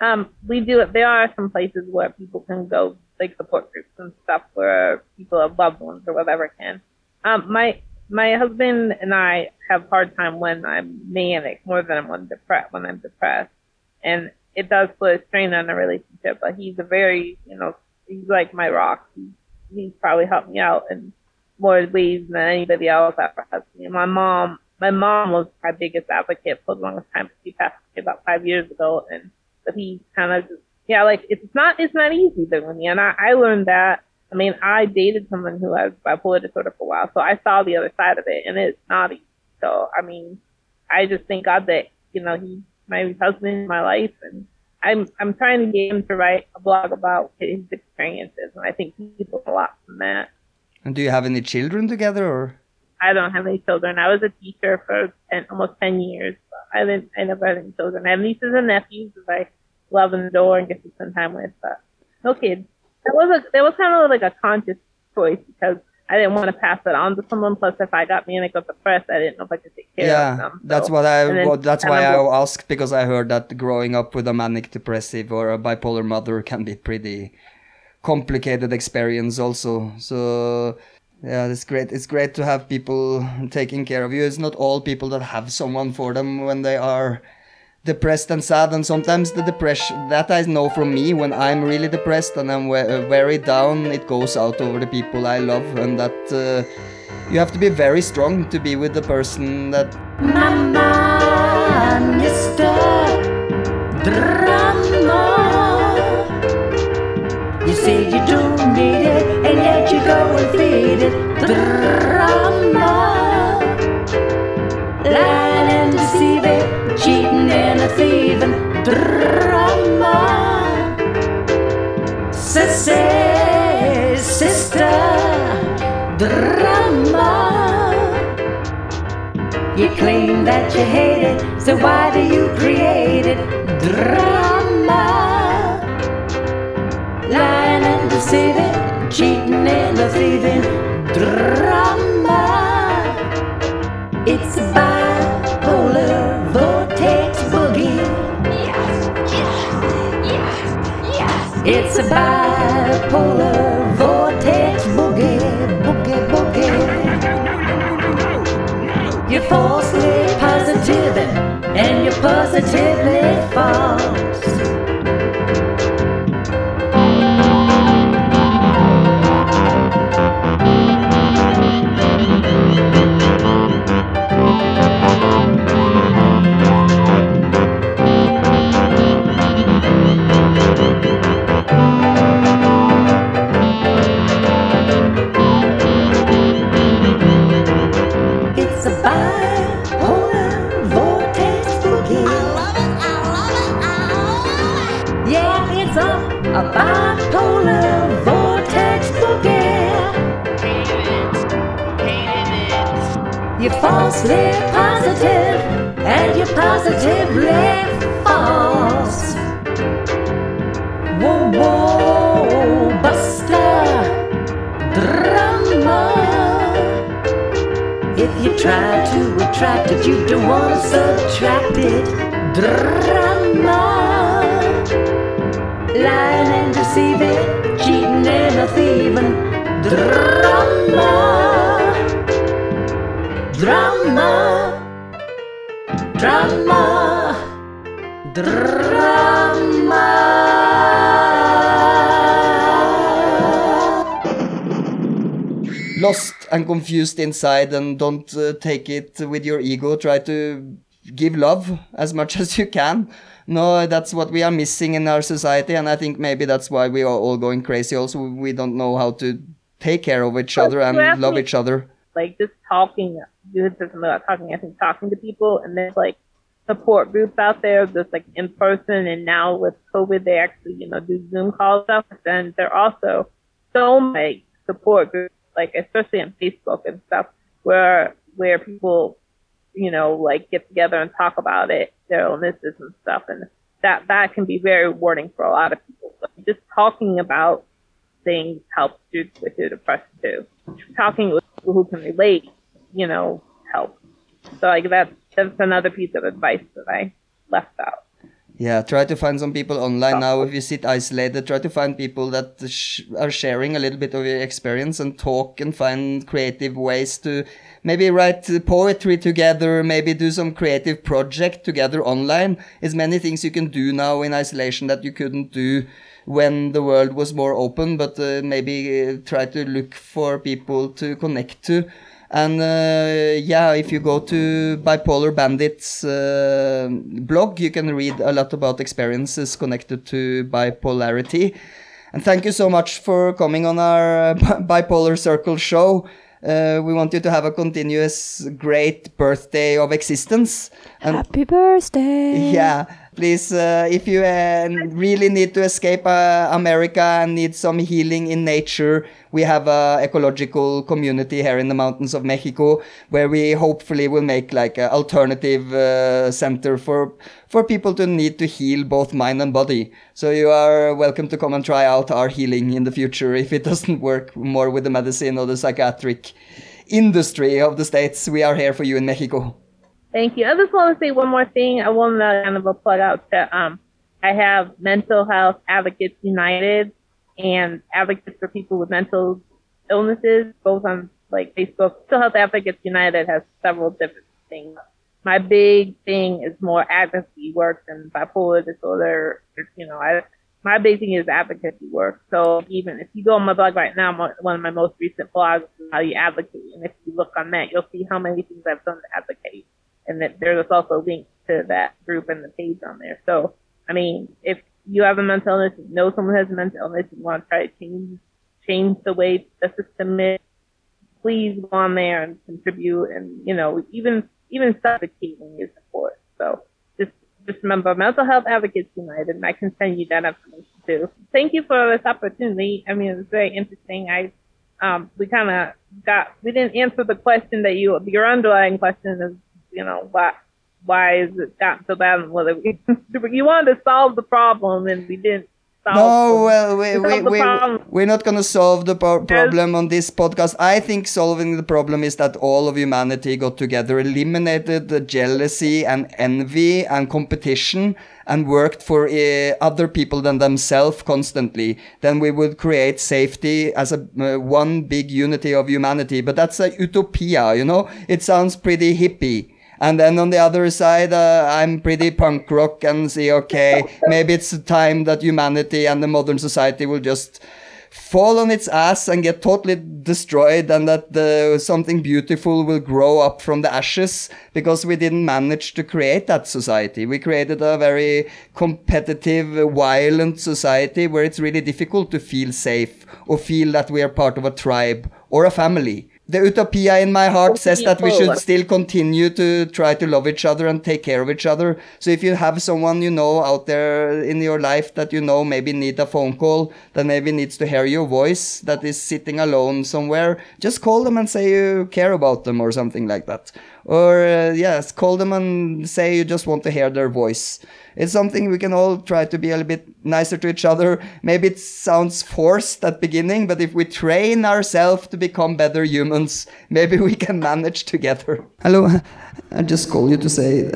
Um, we do it. There are some places where people can go, like support groups and stuff, where people have loved ones or whatever can. Um, my my husband and I have hard time when I'm manic more than when depressed. When I'm depressed, and it does put a strain on the relationship. But he's a very, you know, he's like my rock. He's, he's probably helped me out in more ways than anybody else ever has me. My mom, my mom was my biggest advocate for the longest time. She passed away about five years ago, and but he kind of, yeah, like it's not, it's not easy doing me, and I, I learned that. I mean, I dated someone who has bipolar disorder for a while, so I saw the other side of it, and it's not easy. So, I mean, I just thank God that you know he's my husband in my life, and I'm I'm trying to get him to write a blog about his experiences, and I think he learns a lot from that. And do you have any children together, or? I don't have any children. I was a teacher for 10, almost 10 years. But I didn't, I never had any children. I have nieces and nephews that I love and adore and get to spend time with, but no kids. That was a, that was kind of like a conscious choice because I didn't want to pass it on to someone. Plus, if I got manic or depressed, I didn't know if I could take care yeah, of them. that's So- what I. Well, that's why I asked because I heard that growing up with a manic depressive or a bipolar mother can be pretty complicated experience also. So yeah, it's great. It's great to have people taking care of you. It's not all people that have someone for them when they are depressed and sad and sometimes the depression that i know from me when i'm really depressed and i'm uh, very down it goes out over the people i love and that uh, you have to be very strong to be with the person that Mama. You say you don't need it, and yet you go and feed it. Drama. Lying and deceiving, cheating and a thieving. Drama. Sissy, sister. Drama. You claim that you hate it, so why do you create it? Drama. Lying and deceiving, cheating and a thieving. Drama. It's a bipolar vortex boogie. Yes, yes, yes, yes. It's a bipolar vortex boogie, boogie, boogie. You're falsely positive and you're positively false. Confused inside and don't uh, take it with your ego try to give love as much as you can no that's what we are missing in our society and i think maybe that's why we are all going crazy also we don't know how to take care of each other and love each other like just talking. You said something about talking. I think talking to people, and there's like support groups out there, just like in person. And now with COVID, they actually you know do Zoom calls stuff. And there are also so many support groups, like especially on Facebook and stuff, where where people you know like get together and talk about it, their illnesses and stuff, and that that can be very rewarding for a lot of people. So just talking about things helps you with your depression too. Talking with people who can relate, you know, helps. So like that that's another piece of advice that I left out. Yeah, try to find some people online now. If you sit isolated, try to find people that sh- are sharing a little bit of your experience and talk and find creative ways to maybe write poetry together, maybe do some creative project together online. There's many things you can do now in isolation that you couldn't do when the world was more open, but uh, maybe uh, try to look for people to connect to. And uh, yeah, if you go to Bipolar Bandits uh, blog, you can read a lot about experiences connected to bipolarity. And thank you so much for coming on our uh, Bipolar Circle show. Uh, we want you to have a continuous great birthday of existence. And Happy birthday. yeah, please, uh, if you uh, really need to escape uh, America and need some healing in nature, we have a ecological community here in the mountains of Mexico where we hopefully will make like an alternative uh, center for for people to need to heal both mind and body. So you are welcome to come and try out our healing in the future if it doesn't work more with the medicine or the psychiatric industry of the states. We are here for you in Mexico. Thank you. I just want to say one more thing. I want to kind of a plug out to um, I have Mental Health Advocates United and Advocates for People with Mental Illnesses, both on like Facebook. Mental Health Advocates United has several different things. My big thing is more advocacy work than bipolar disorder. You know, I my big thing is advocacy work. So even if you go on my blog right now, one of my most recent blogs is how you advocate. And if you look on that, you'll see how many things I've done to advocate. And that there's also links to that group and the page on there. So, I mean, if you have a mental illness, you know someone has a mental illness, you want to try to change, change the way the system is, please go on there and contribute and, you know, even, even advocating is support. So just, just remember Mental Health Advocates United and I can send you that information too. Thank you for this opportunity. I mean, it was very interesting. I, um, we kind of got, we didn't answer the question that you, your underlying question is, you know, why, why is it gotten so bad? and Whether we, you wanted to solve the problem and we didn't solve No, well, we, we, we, we're not going to solve the pro- problem on this podcast. I think solving the problem is that all of humanity got together, eliminated the jealousy and envy and competition, and worked for uh, other people than themselves constantly. Then we would create safety as a uh, one big unity of humanity. But that's a utopia, you know? It sounds pretty hippie. And then on the other side, uh, I'm pretty punk rock and say, okay, maybe it's time that humanity and the modern society will just fall on its ass and get totally destroyed and that the, something beautiful will grow up from the ashes because we didn't manage to create that society. We created a very competitive, violent society where it's really difficult to feel safe or feel that we are part of a tribe or a family. The utopia in my heart says that we should still continue to try to love each other and take care of each other. So if you have someone you know out there in your life that you know maybe need a phone call, that maybe needs to hear your voice, that is sitting alone somewhere, just call them and say you care about them or something like that. Or uh, yes, call them and say you just want to hear their voice. It's something we can all try to be a little bit nicer to each other. Maybe it sounds forced at beginning, but if we train ourselves to become better humans, maybe we can manage together. Hello, I just call you to say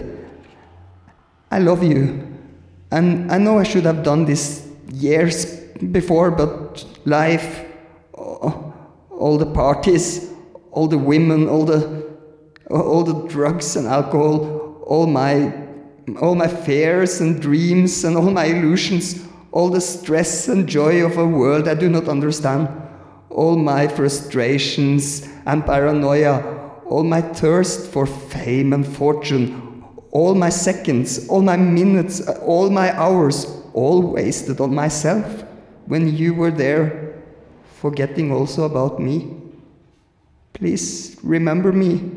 I love you. And I know I should have done this years before, but life, all the parties, all the women, all the all the drugs and alcohol, all my all my fears and dreams and all my illusions, all the stress and joy of a world I do not understand, all my frustrations and paranoia, all my thirst for fame and fortune, all my seconds, all my minutes, all my hours, all wasted on myself when you were there, forgetting also about me. Please remember me.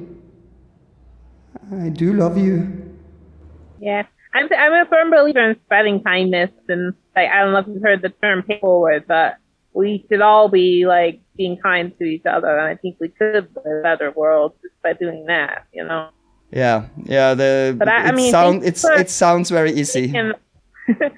I do love you. Yeah, I'm I'm a firm believer in spreading kindness, and like I don't know if you've heard the term pay forward, but we should all be like being kind to each other, and I think we could live a better world just by doing that. You know. Yeah, yeah. The But I- I mean, sound it's for- it sounds very easy. And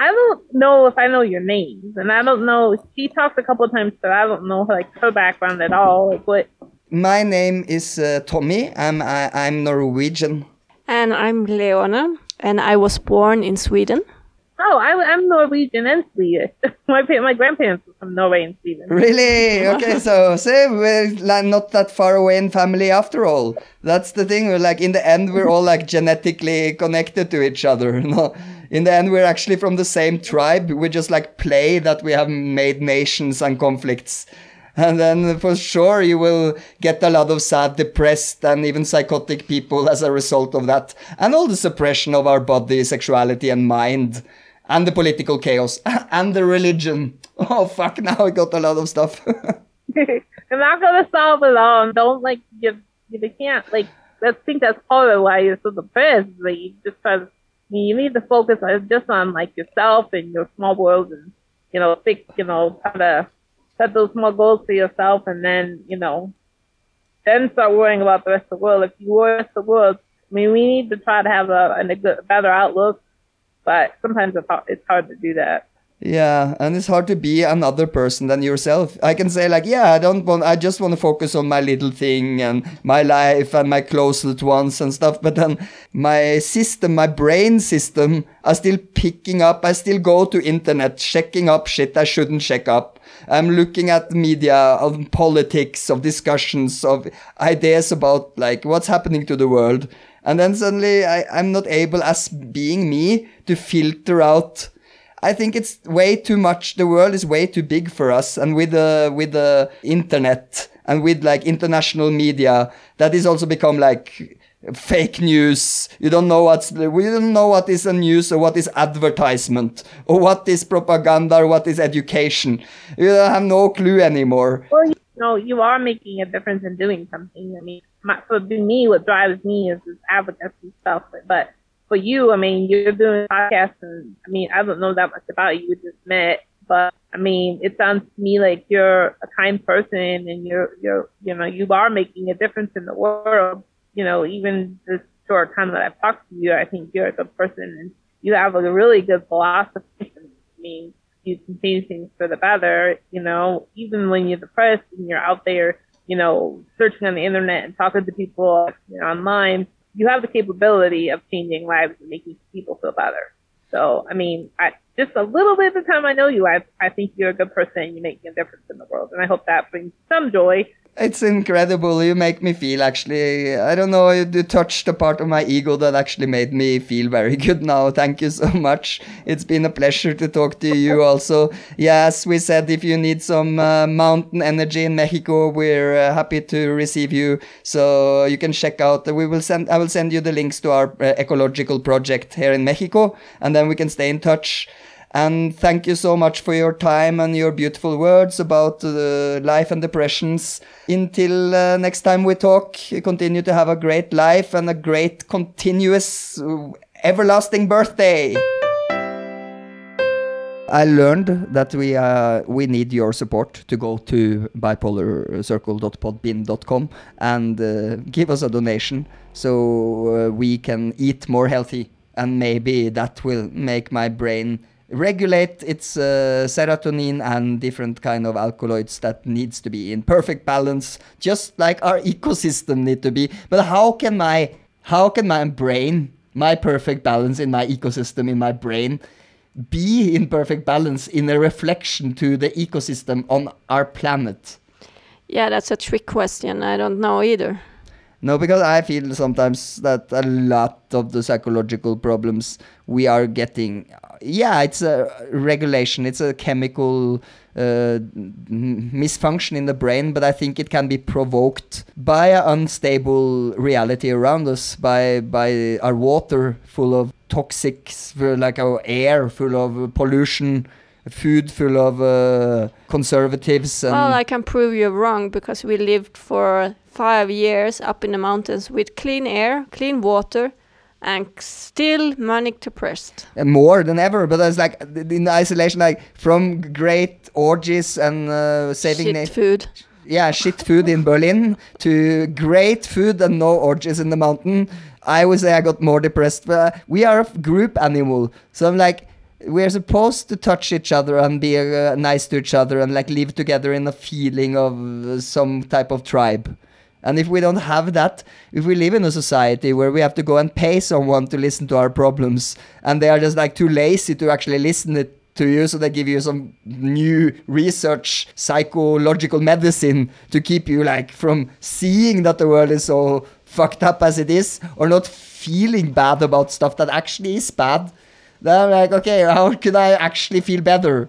I don't know if I know your names, and I don't know. She talked a couple of times, but I don't know like her background at all. Like what? My name is uh, Tommy. I'm I, I'm Norwegian. And I'm Leona. and I was born in Sweden. Oh, I, I'm Norwegian and Swedish. my my grandparents were from Norway and Sweden. Really? Okay, so see, we're like not that far away in family after all. That's the thing. We're like in the end, we're all like genetically connected to each other. No, in the end, we're actually from the same tribe. We just like play that we have made nations and conflicts. And then for sure you will get a lot of sad, depressed, and even psychotic people as a result of that. And all the suppression of our body, sexuality, and mind. And the political chaos. And the religion. Oh fuck, now I got a lot of stuff. I'm not gonna solve it all. Don't like you. You can't like. I think that's part of why you're so depressed. Like you just because you need to focus on just on like yourself and your small world, and you know, think you know how to set those small goals for yourself, and then you know, then start worrying about the rest of the world. If you worry about the world, I mean, we need to try to have a, a better outlook, but sometimes it's hard, it's hard to do that. Yeah, and it's hard to be another person than yourself. I can say like, yeah, I don't want, I just want to focus on my little thing and my life and my closest ones and stuff. But then my system, my brain system, are still picking up. I still go to internet, checking up shit I shouldn't check up. I'm looking at media of politics, of discussions, of ideas about like what's happening to the world. And then suddenly I, I'm not able as being me to filter out I think it's way too much. The world is way too big for us, and with the with the internet and with like international media, that is also become like fake news. You don't know what's we don't know what is a news or what is advertisement or what is propaganda or what is education. You have no clue anymore. Well, you know, you are making a difference in doing something. I mean, my, for me, what drives me is this advocacy stuff, but for you, I mean, you're doing podcasts, and I mean, I don't know that much about you. We just met, but I mean, it sounds to me like you're a kind person, and you're you're you know you are making a difference in the world. You know, even this short time that I've talked to you, I think you're a good person, and you have a really good philosophy. I mean, you can change things for the better. You know, even when you're depressed and you're out there, you know, searching on the internet and talking to people you know, online you have the capability of changing lives and making people feel better. So, I mean, I, just a little bit of the time I know you, I, I think you're a good person. You're making a difference in the world. And I hope that brings some joy it's incredible. You make me feel actually. I don't know. You, touched a part of my ego that actually made me feel very good now. Thank you so much. It's been a pleasure to talk to you. Also, yes, we said if you need some uh, mountain energy in Mexico, we're uh, happy to receive you. So you can check out. We will send. I will send you the links to our uh, ecological project here in Mexico, and then we can stay in touch. And thank you so much for your time and your beautiful words about uh, life and depressions. Until uh, next time we talk, continue to have a great life and a great continuous uh, everlasting birthday. I learned that we uh, we need your support to go to bipolarcircle.podbean.com and uh, give us a donation so uh, we can eat more healthy and maybe that will make my brain regulate its uh, serotonin and different kind of alkaloids that needs to be in perfect balance just like our ecosystem need to be but how can my how can my brain my perfect balance in my ecosystem in my brain be in perfect balance in a reflection to the ecosystem on our planet Yeah, that's a trick question. I don't know either. no, because I feel sometimes that a lot of the psychological problems we are getting, yeah, it's a regulation, it's a chemical uh, misfunction in the brain, but I think it can be provoked by an unstable reality around us, by by our water full of toxics, like our air full of pollution. Food full of uh, conservatives Well, I can prove you wrong because we lived for five years up in the mountains with clean air, clean water, and still manic depressed. and more than ever. But it's like in isolation, like from great orgies and uh, saving Shit food. yeah, shit food in Berlin to great food and no orgies in the mountain. I would say I got more depressed. But we are a group animal, so I'm like. We're supposed to touch each other and be uh, nice to each other and like live together in a feeling of uh, some type of tribe. And if we don't have that, if we live in a society where we have to go and pay someone to listen to our problems, and they are just like too lazy to actually listen it to you, so they give you some new research, psychological medicine to keep you like from seeing that the world is so fucked up as it is, or not feeling bad about stuff that actually is bad. Then I'm like, okay, how could I actually feel better?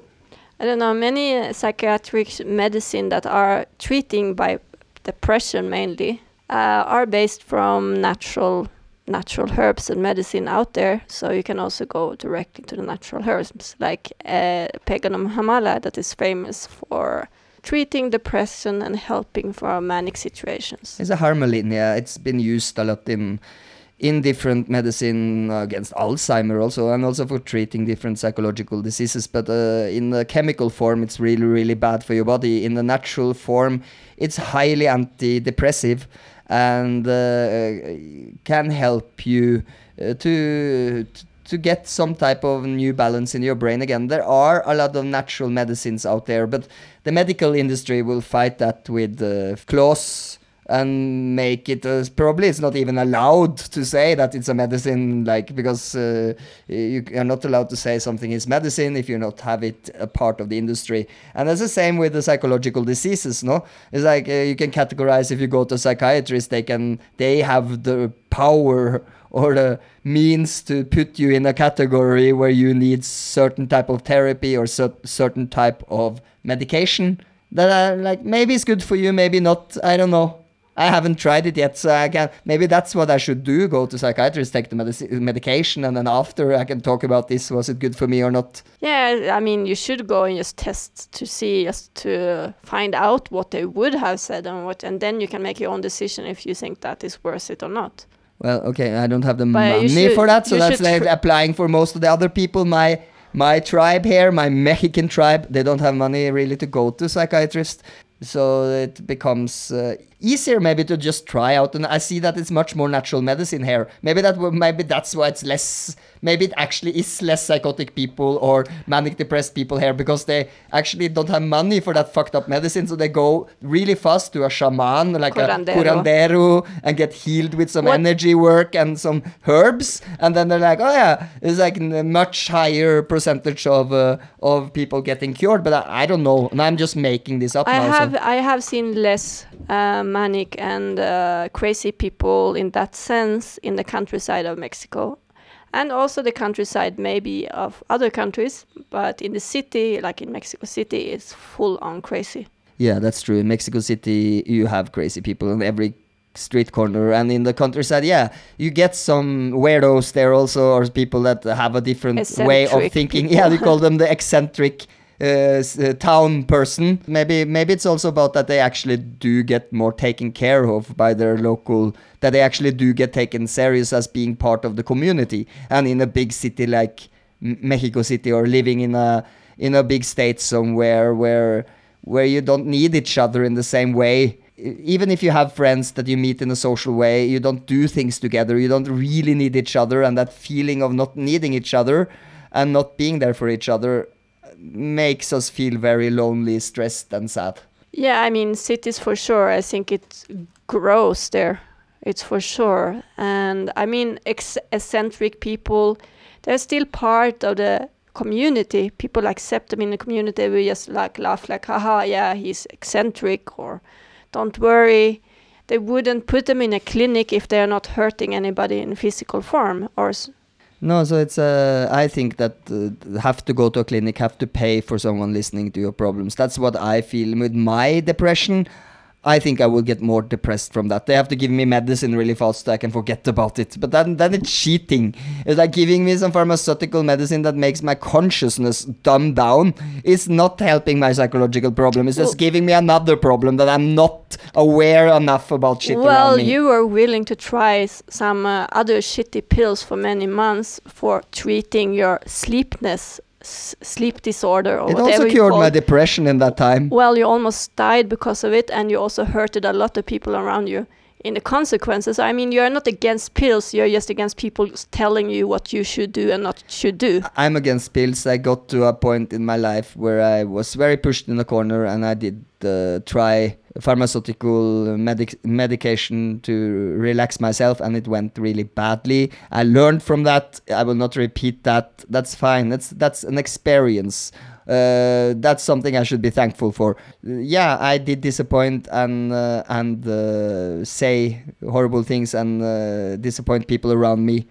I don't know, many psychiatric medicine that are treating by depression mainly uh, are based from natural natural herbs and medicine out there. So you can also go directly to the natural herbs, like uh, Peganum harmala, that is famous for treating depression and helping for manic situations. It's a harmaline, yeah. It's been used a lot in in different medicine against Alzheimer also, and also for treating different psychological diseases. But uh, in the chemical form, it's really really bad for your body. In the natural form, it's highly antidepressive and uh, can help you uh, to to get some type of new balance in your brain again. There are a lot of natural medicines out there, but the medical industry will fight that with uh, clause and make it uh, probably it's not even allowed to say that it's a medicine like because uh, you are not allowed to say something is medicine if you not have it a part of the industry. And that's the same with the psychological diseases no? It's like uh, you can categorize if you go to a psychiatrist they can they have the power or the means to put you in a category where you need certain type of therapy or cer- certain type of medication that are like maybe it's good for you maybe not i don't know I haven't tried it yet, so I can maybe that's what I should do: go to psychiatrist, take the medication, and then after I can talk about this. Was it good for me or not? Yeah, I mean, you should go and just test to see, just to find out what they would have said and what, and then you can make your own decision if you think that is worth it or not. Well, okay, I don't have the But money should- for that, so that's like applying for most of the other people. My my tribe here, my Mexican tribe, they don't have money really to go to psychiatrist. So it becomes uh, easier maybe to just try out, and I see that it's much more natural medicine here. Maybe that maybe that's why it's less. Maybe it actually is less psychotic people or manic depressed people here because they actually don't have money for that fucked up medicine, so they go really fast to a shaman like Curandero. a curandero and get healed with some What- energy work and some herbs, and then they're like, oh yeah, it's like a much higher percentage of uh, of people getting cured. But I, I don't know, and I'm just making this up I now. have so. I have seen less uh, manic and uh, crazy people in that sense in the countryside of Mexico, and also the countryside maybe of other countries. But in the city, like in Mexico City, it's full on crazy. Yeah, that's true. In Mexico City, you have crazy people in every street corner, and in the countryside, yeah, you get some weirdos there also, or people that have a different way of thinking. people. Yeah, they call them the eccentric. Uh, uh, town person maybe maybe it's also about that they actually do get more taken care of by their local that they actually do get taken serious as being part of the community and in a big city like Mexico City or living in a in a big state somewhere where where you don't need each other in the same way. Even if you have friends that you meet in a social way, you don't do things together. You don't really need each other, and that feeling of not needing each other and not being there for each other makes us feel very lonely, stressed, and sad. Yeah, I mean cities for sure. I think it grows there. It's for sure. And I mean ex- eccentric people, they're still part of the community. People accept them in the community. We just like laugh like, haha, yeah, he's eccentric or don't worry. They wouldn't put them in a clinic if they're not hurting anybody in physical form or No, so it's uh, I think that uh, have to go to a clinic, have to pay for someone listening to your problems. That's what I feel with my depression. I think I will get more depressed from that. They have to give me medicine really fast so I can forget about it. But then, then it's cheating. It's like giving me some pharmaceutical medicine that makes my consciousness dumb down. It's not helping my psychological problem. It's just Well- giving me another problem that I'm not aware enough about shit well, you were willing to try some uh, other shitty pills for many months for treating your sleepness, s- sleep disorder, or it whatever also you cured my depression in that time. Well, you almost died because of it, and you also hurted a lot of people around you in the consequences. I mean, you are not against pills. You are just against people telling you what you should do and not should do. I'm against pills. I got to a point in my life where I was very pushed in the corner, and I did uh, try pharmaceutical medic- medication to relax myself, and it went really badly. I learned from that. I will not repeat that. That's fine. That's that's an experience. Uh, that's something I should be thankful for. Yeah, I did disappoint and uh, and uh, say horrible things and uh, disappoint people around me.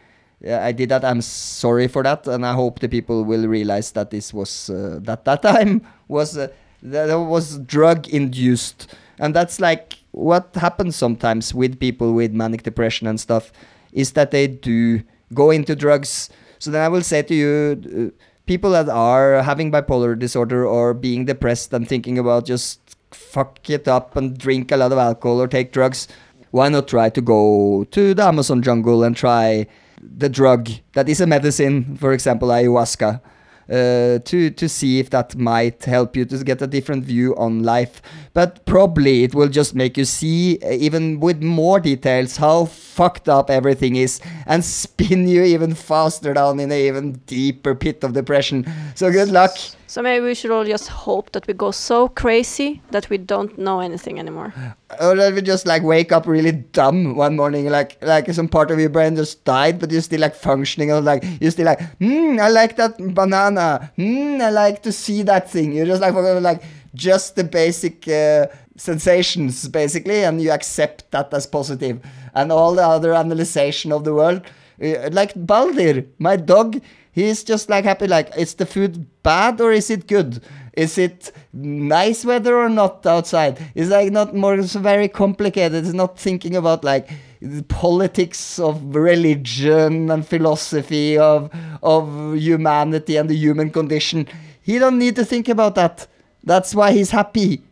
I did that. I'm sorry for that, and I hope the people will realize that this was uh, that that time was uh, that was drug induced, and that's like what happens sometimes with people with manic depression and stuff, is that they do go into drugs. So then I will say to you. Uh, People that are having bipolar disorder or being depressed and thinking about just fuck it up and drink a lot of alcohol or take drugs, why not try to go to the Amazon jungle and try the drug that is a medicine, for example, ayahuasca, uh, to to see if that might help you to get a different view on life. But probably it will just make you see, uh, even with more details, how fucked up everything is, and spin you even faster down in an even deeper pit of depression. So good luck. So maybe we should all just hope that we go so crazy that we don't know anything anymore. or that we just like wake up really dumb one morning, like like some part of your brain just died, but you're still like functioning, and like you're still like, hmm, I like that banana. Hmm, I like to see that thing. You're just like like just the basic uh, sensations basically, and you accept that as positive, and all the other analyzation of the world, uh, like Baldir, my dog. He's just like happy, like, is the food bad or is it good? Is it nice weather or not outside? It's like not more it's very complicated. It's not thinking about like politics of religion and philosophy of of humanity and the human condition. He don't need to think about that. That's why he's happy.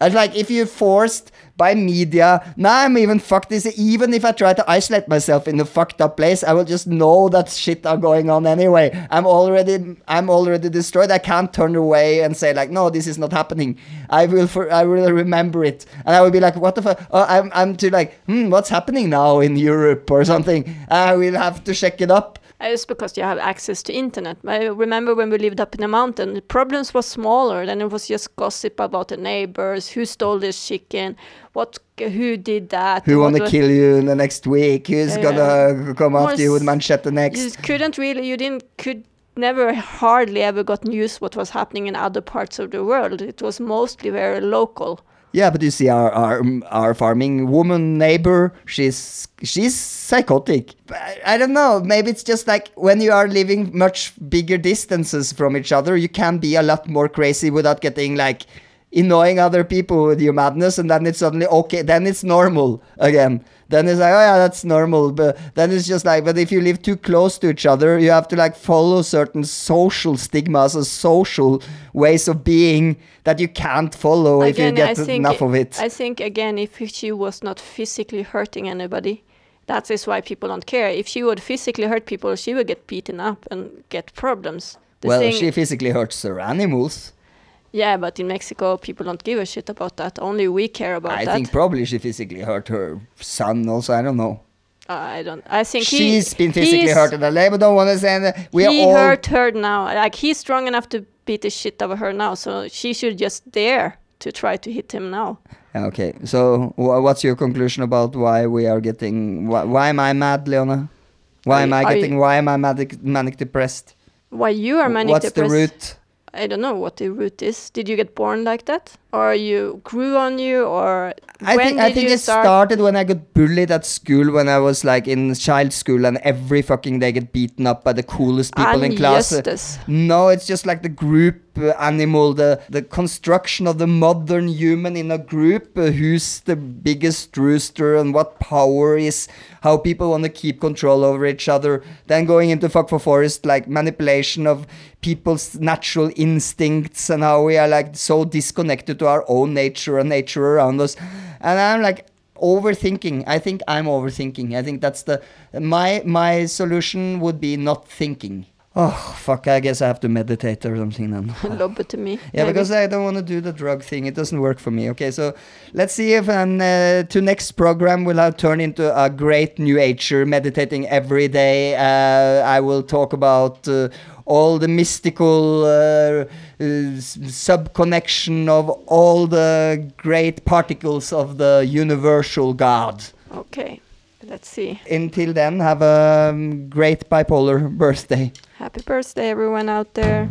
And like if you're forced by media, now I'm even fucked. This even if I try to isolate myself in a fucked up place, I will just know that shit are going on anyway. I'm already I'm already destroyed. I can't turn away and say like, no, this is not happening. I will for I will remember it, and I will be like, what the fuck? Oh, I'm I'm to like, hmm, what's happening now in Europe or something? I will have to check it up. It's because you have access to internet. I remember when we lived up in the mountain, the problems were smaller. Then it was just gossip about the neighbors, who stole this chicken, what, who did that. Who what wanna kill you in the next week? Who's gonna come after you with manchette next? You couldn't really, you didn't, could never, hardly ever got news what was happening in other parts of the world. It was mostly very local. Yeah, but you see, our our um, our farming woman neighbor, she's she's psychotic. I, I don't know. Maybe it's just like when you are living much bigger distances from each other, you can be a lot more crazy without getting like annoying other people with your madness, and then it's suddenly okay. Then it's normal again. Then it's like, oh yeah, that's normal. But then it's just like, but if you live too close to each other, you have to like follow certain social stigmas or social ways of being that you can't follow if you get think enough of it. I think again, if she was not physically hurting anybody, that is why people don't care. If she would physically hurt people, she would get beaten up and get problems. The well, thing- she physically hurts her animals. Yeah, but in Mexico, people don't give a shit about that. Only we care about I that. think probably she physically hurt her son also. I don't know. Uh, I don't. I think he, She's been physically hurt in the labor. Don't want to say that. We are he all. hurt her now. Like he's strong enough to beat the shit out of her now, so she should just dare to try to hit him now. Okay, so wha- what's your conclusion about why we are getting? Why, why am I mad, Leona? Why Are am I are you- getting? Why am I manic, manic depressed? Why you are manic What's depressed? What's the root? I don't know what the root is. Did you get born like that, or you grew on you, or I when think I think it start? started when I got bullied at school when I was like in child school and every fucking day get beaten up by the coolest people in class. No, it's just like the group uh, animal, the the construction of the modern human in a group. Uh, who's the biggest rooster and what power is? How people want to keep control over each other. Then going into fuck for forest, like manipulation of people's natural instincts and how we are like so disconnected to our own nature and nature around us. And I'm like overthinking. I think I'm overthinking. I think that's the my my solution would be not thinking. Oh fuck! I guess I have to meditate or something then. Lobotomy. Yeah, maybe. because I don't want to do the drug thing. It doesn't work for me. Okay, so let's see if um, uh, to next program will I turn into a great new ager meditating every day. Uh, I will talk about uh, all the mystical uh, sub connection of all the great particles of the universal God. Okay. Let's see. Until then, have a um, great bipolar birthday. Happy birthday, everyone out there.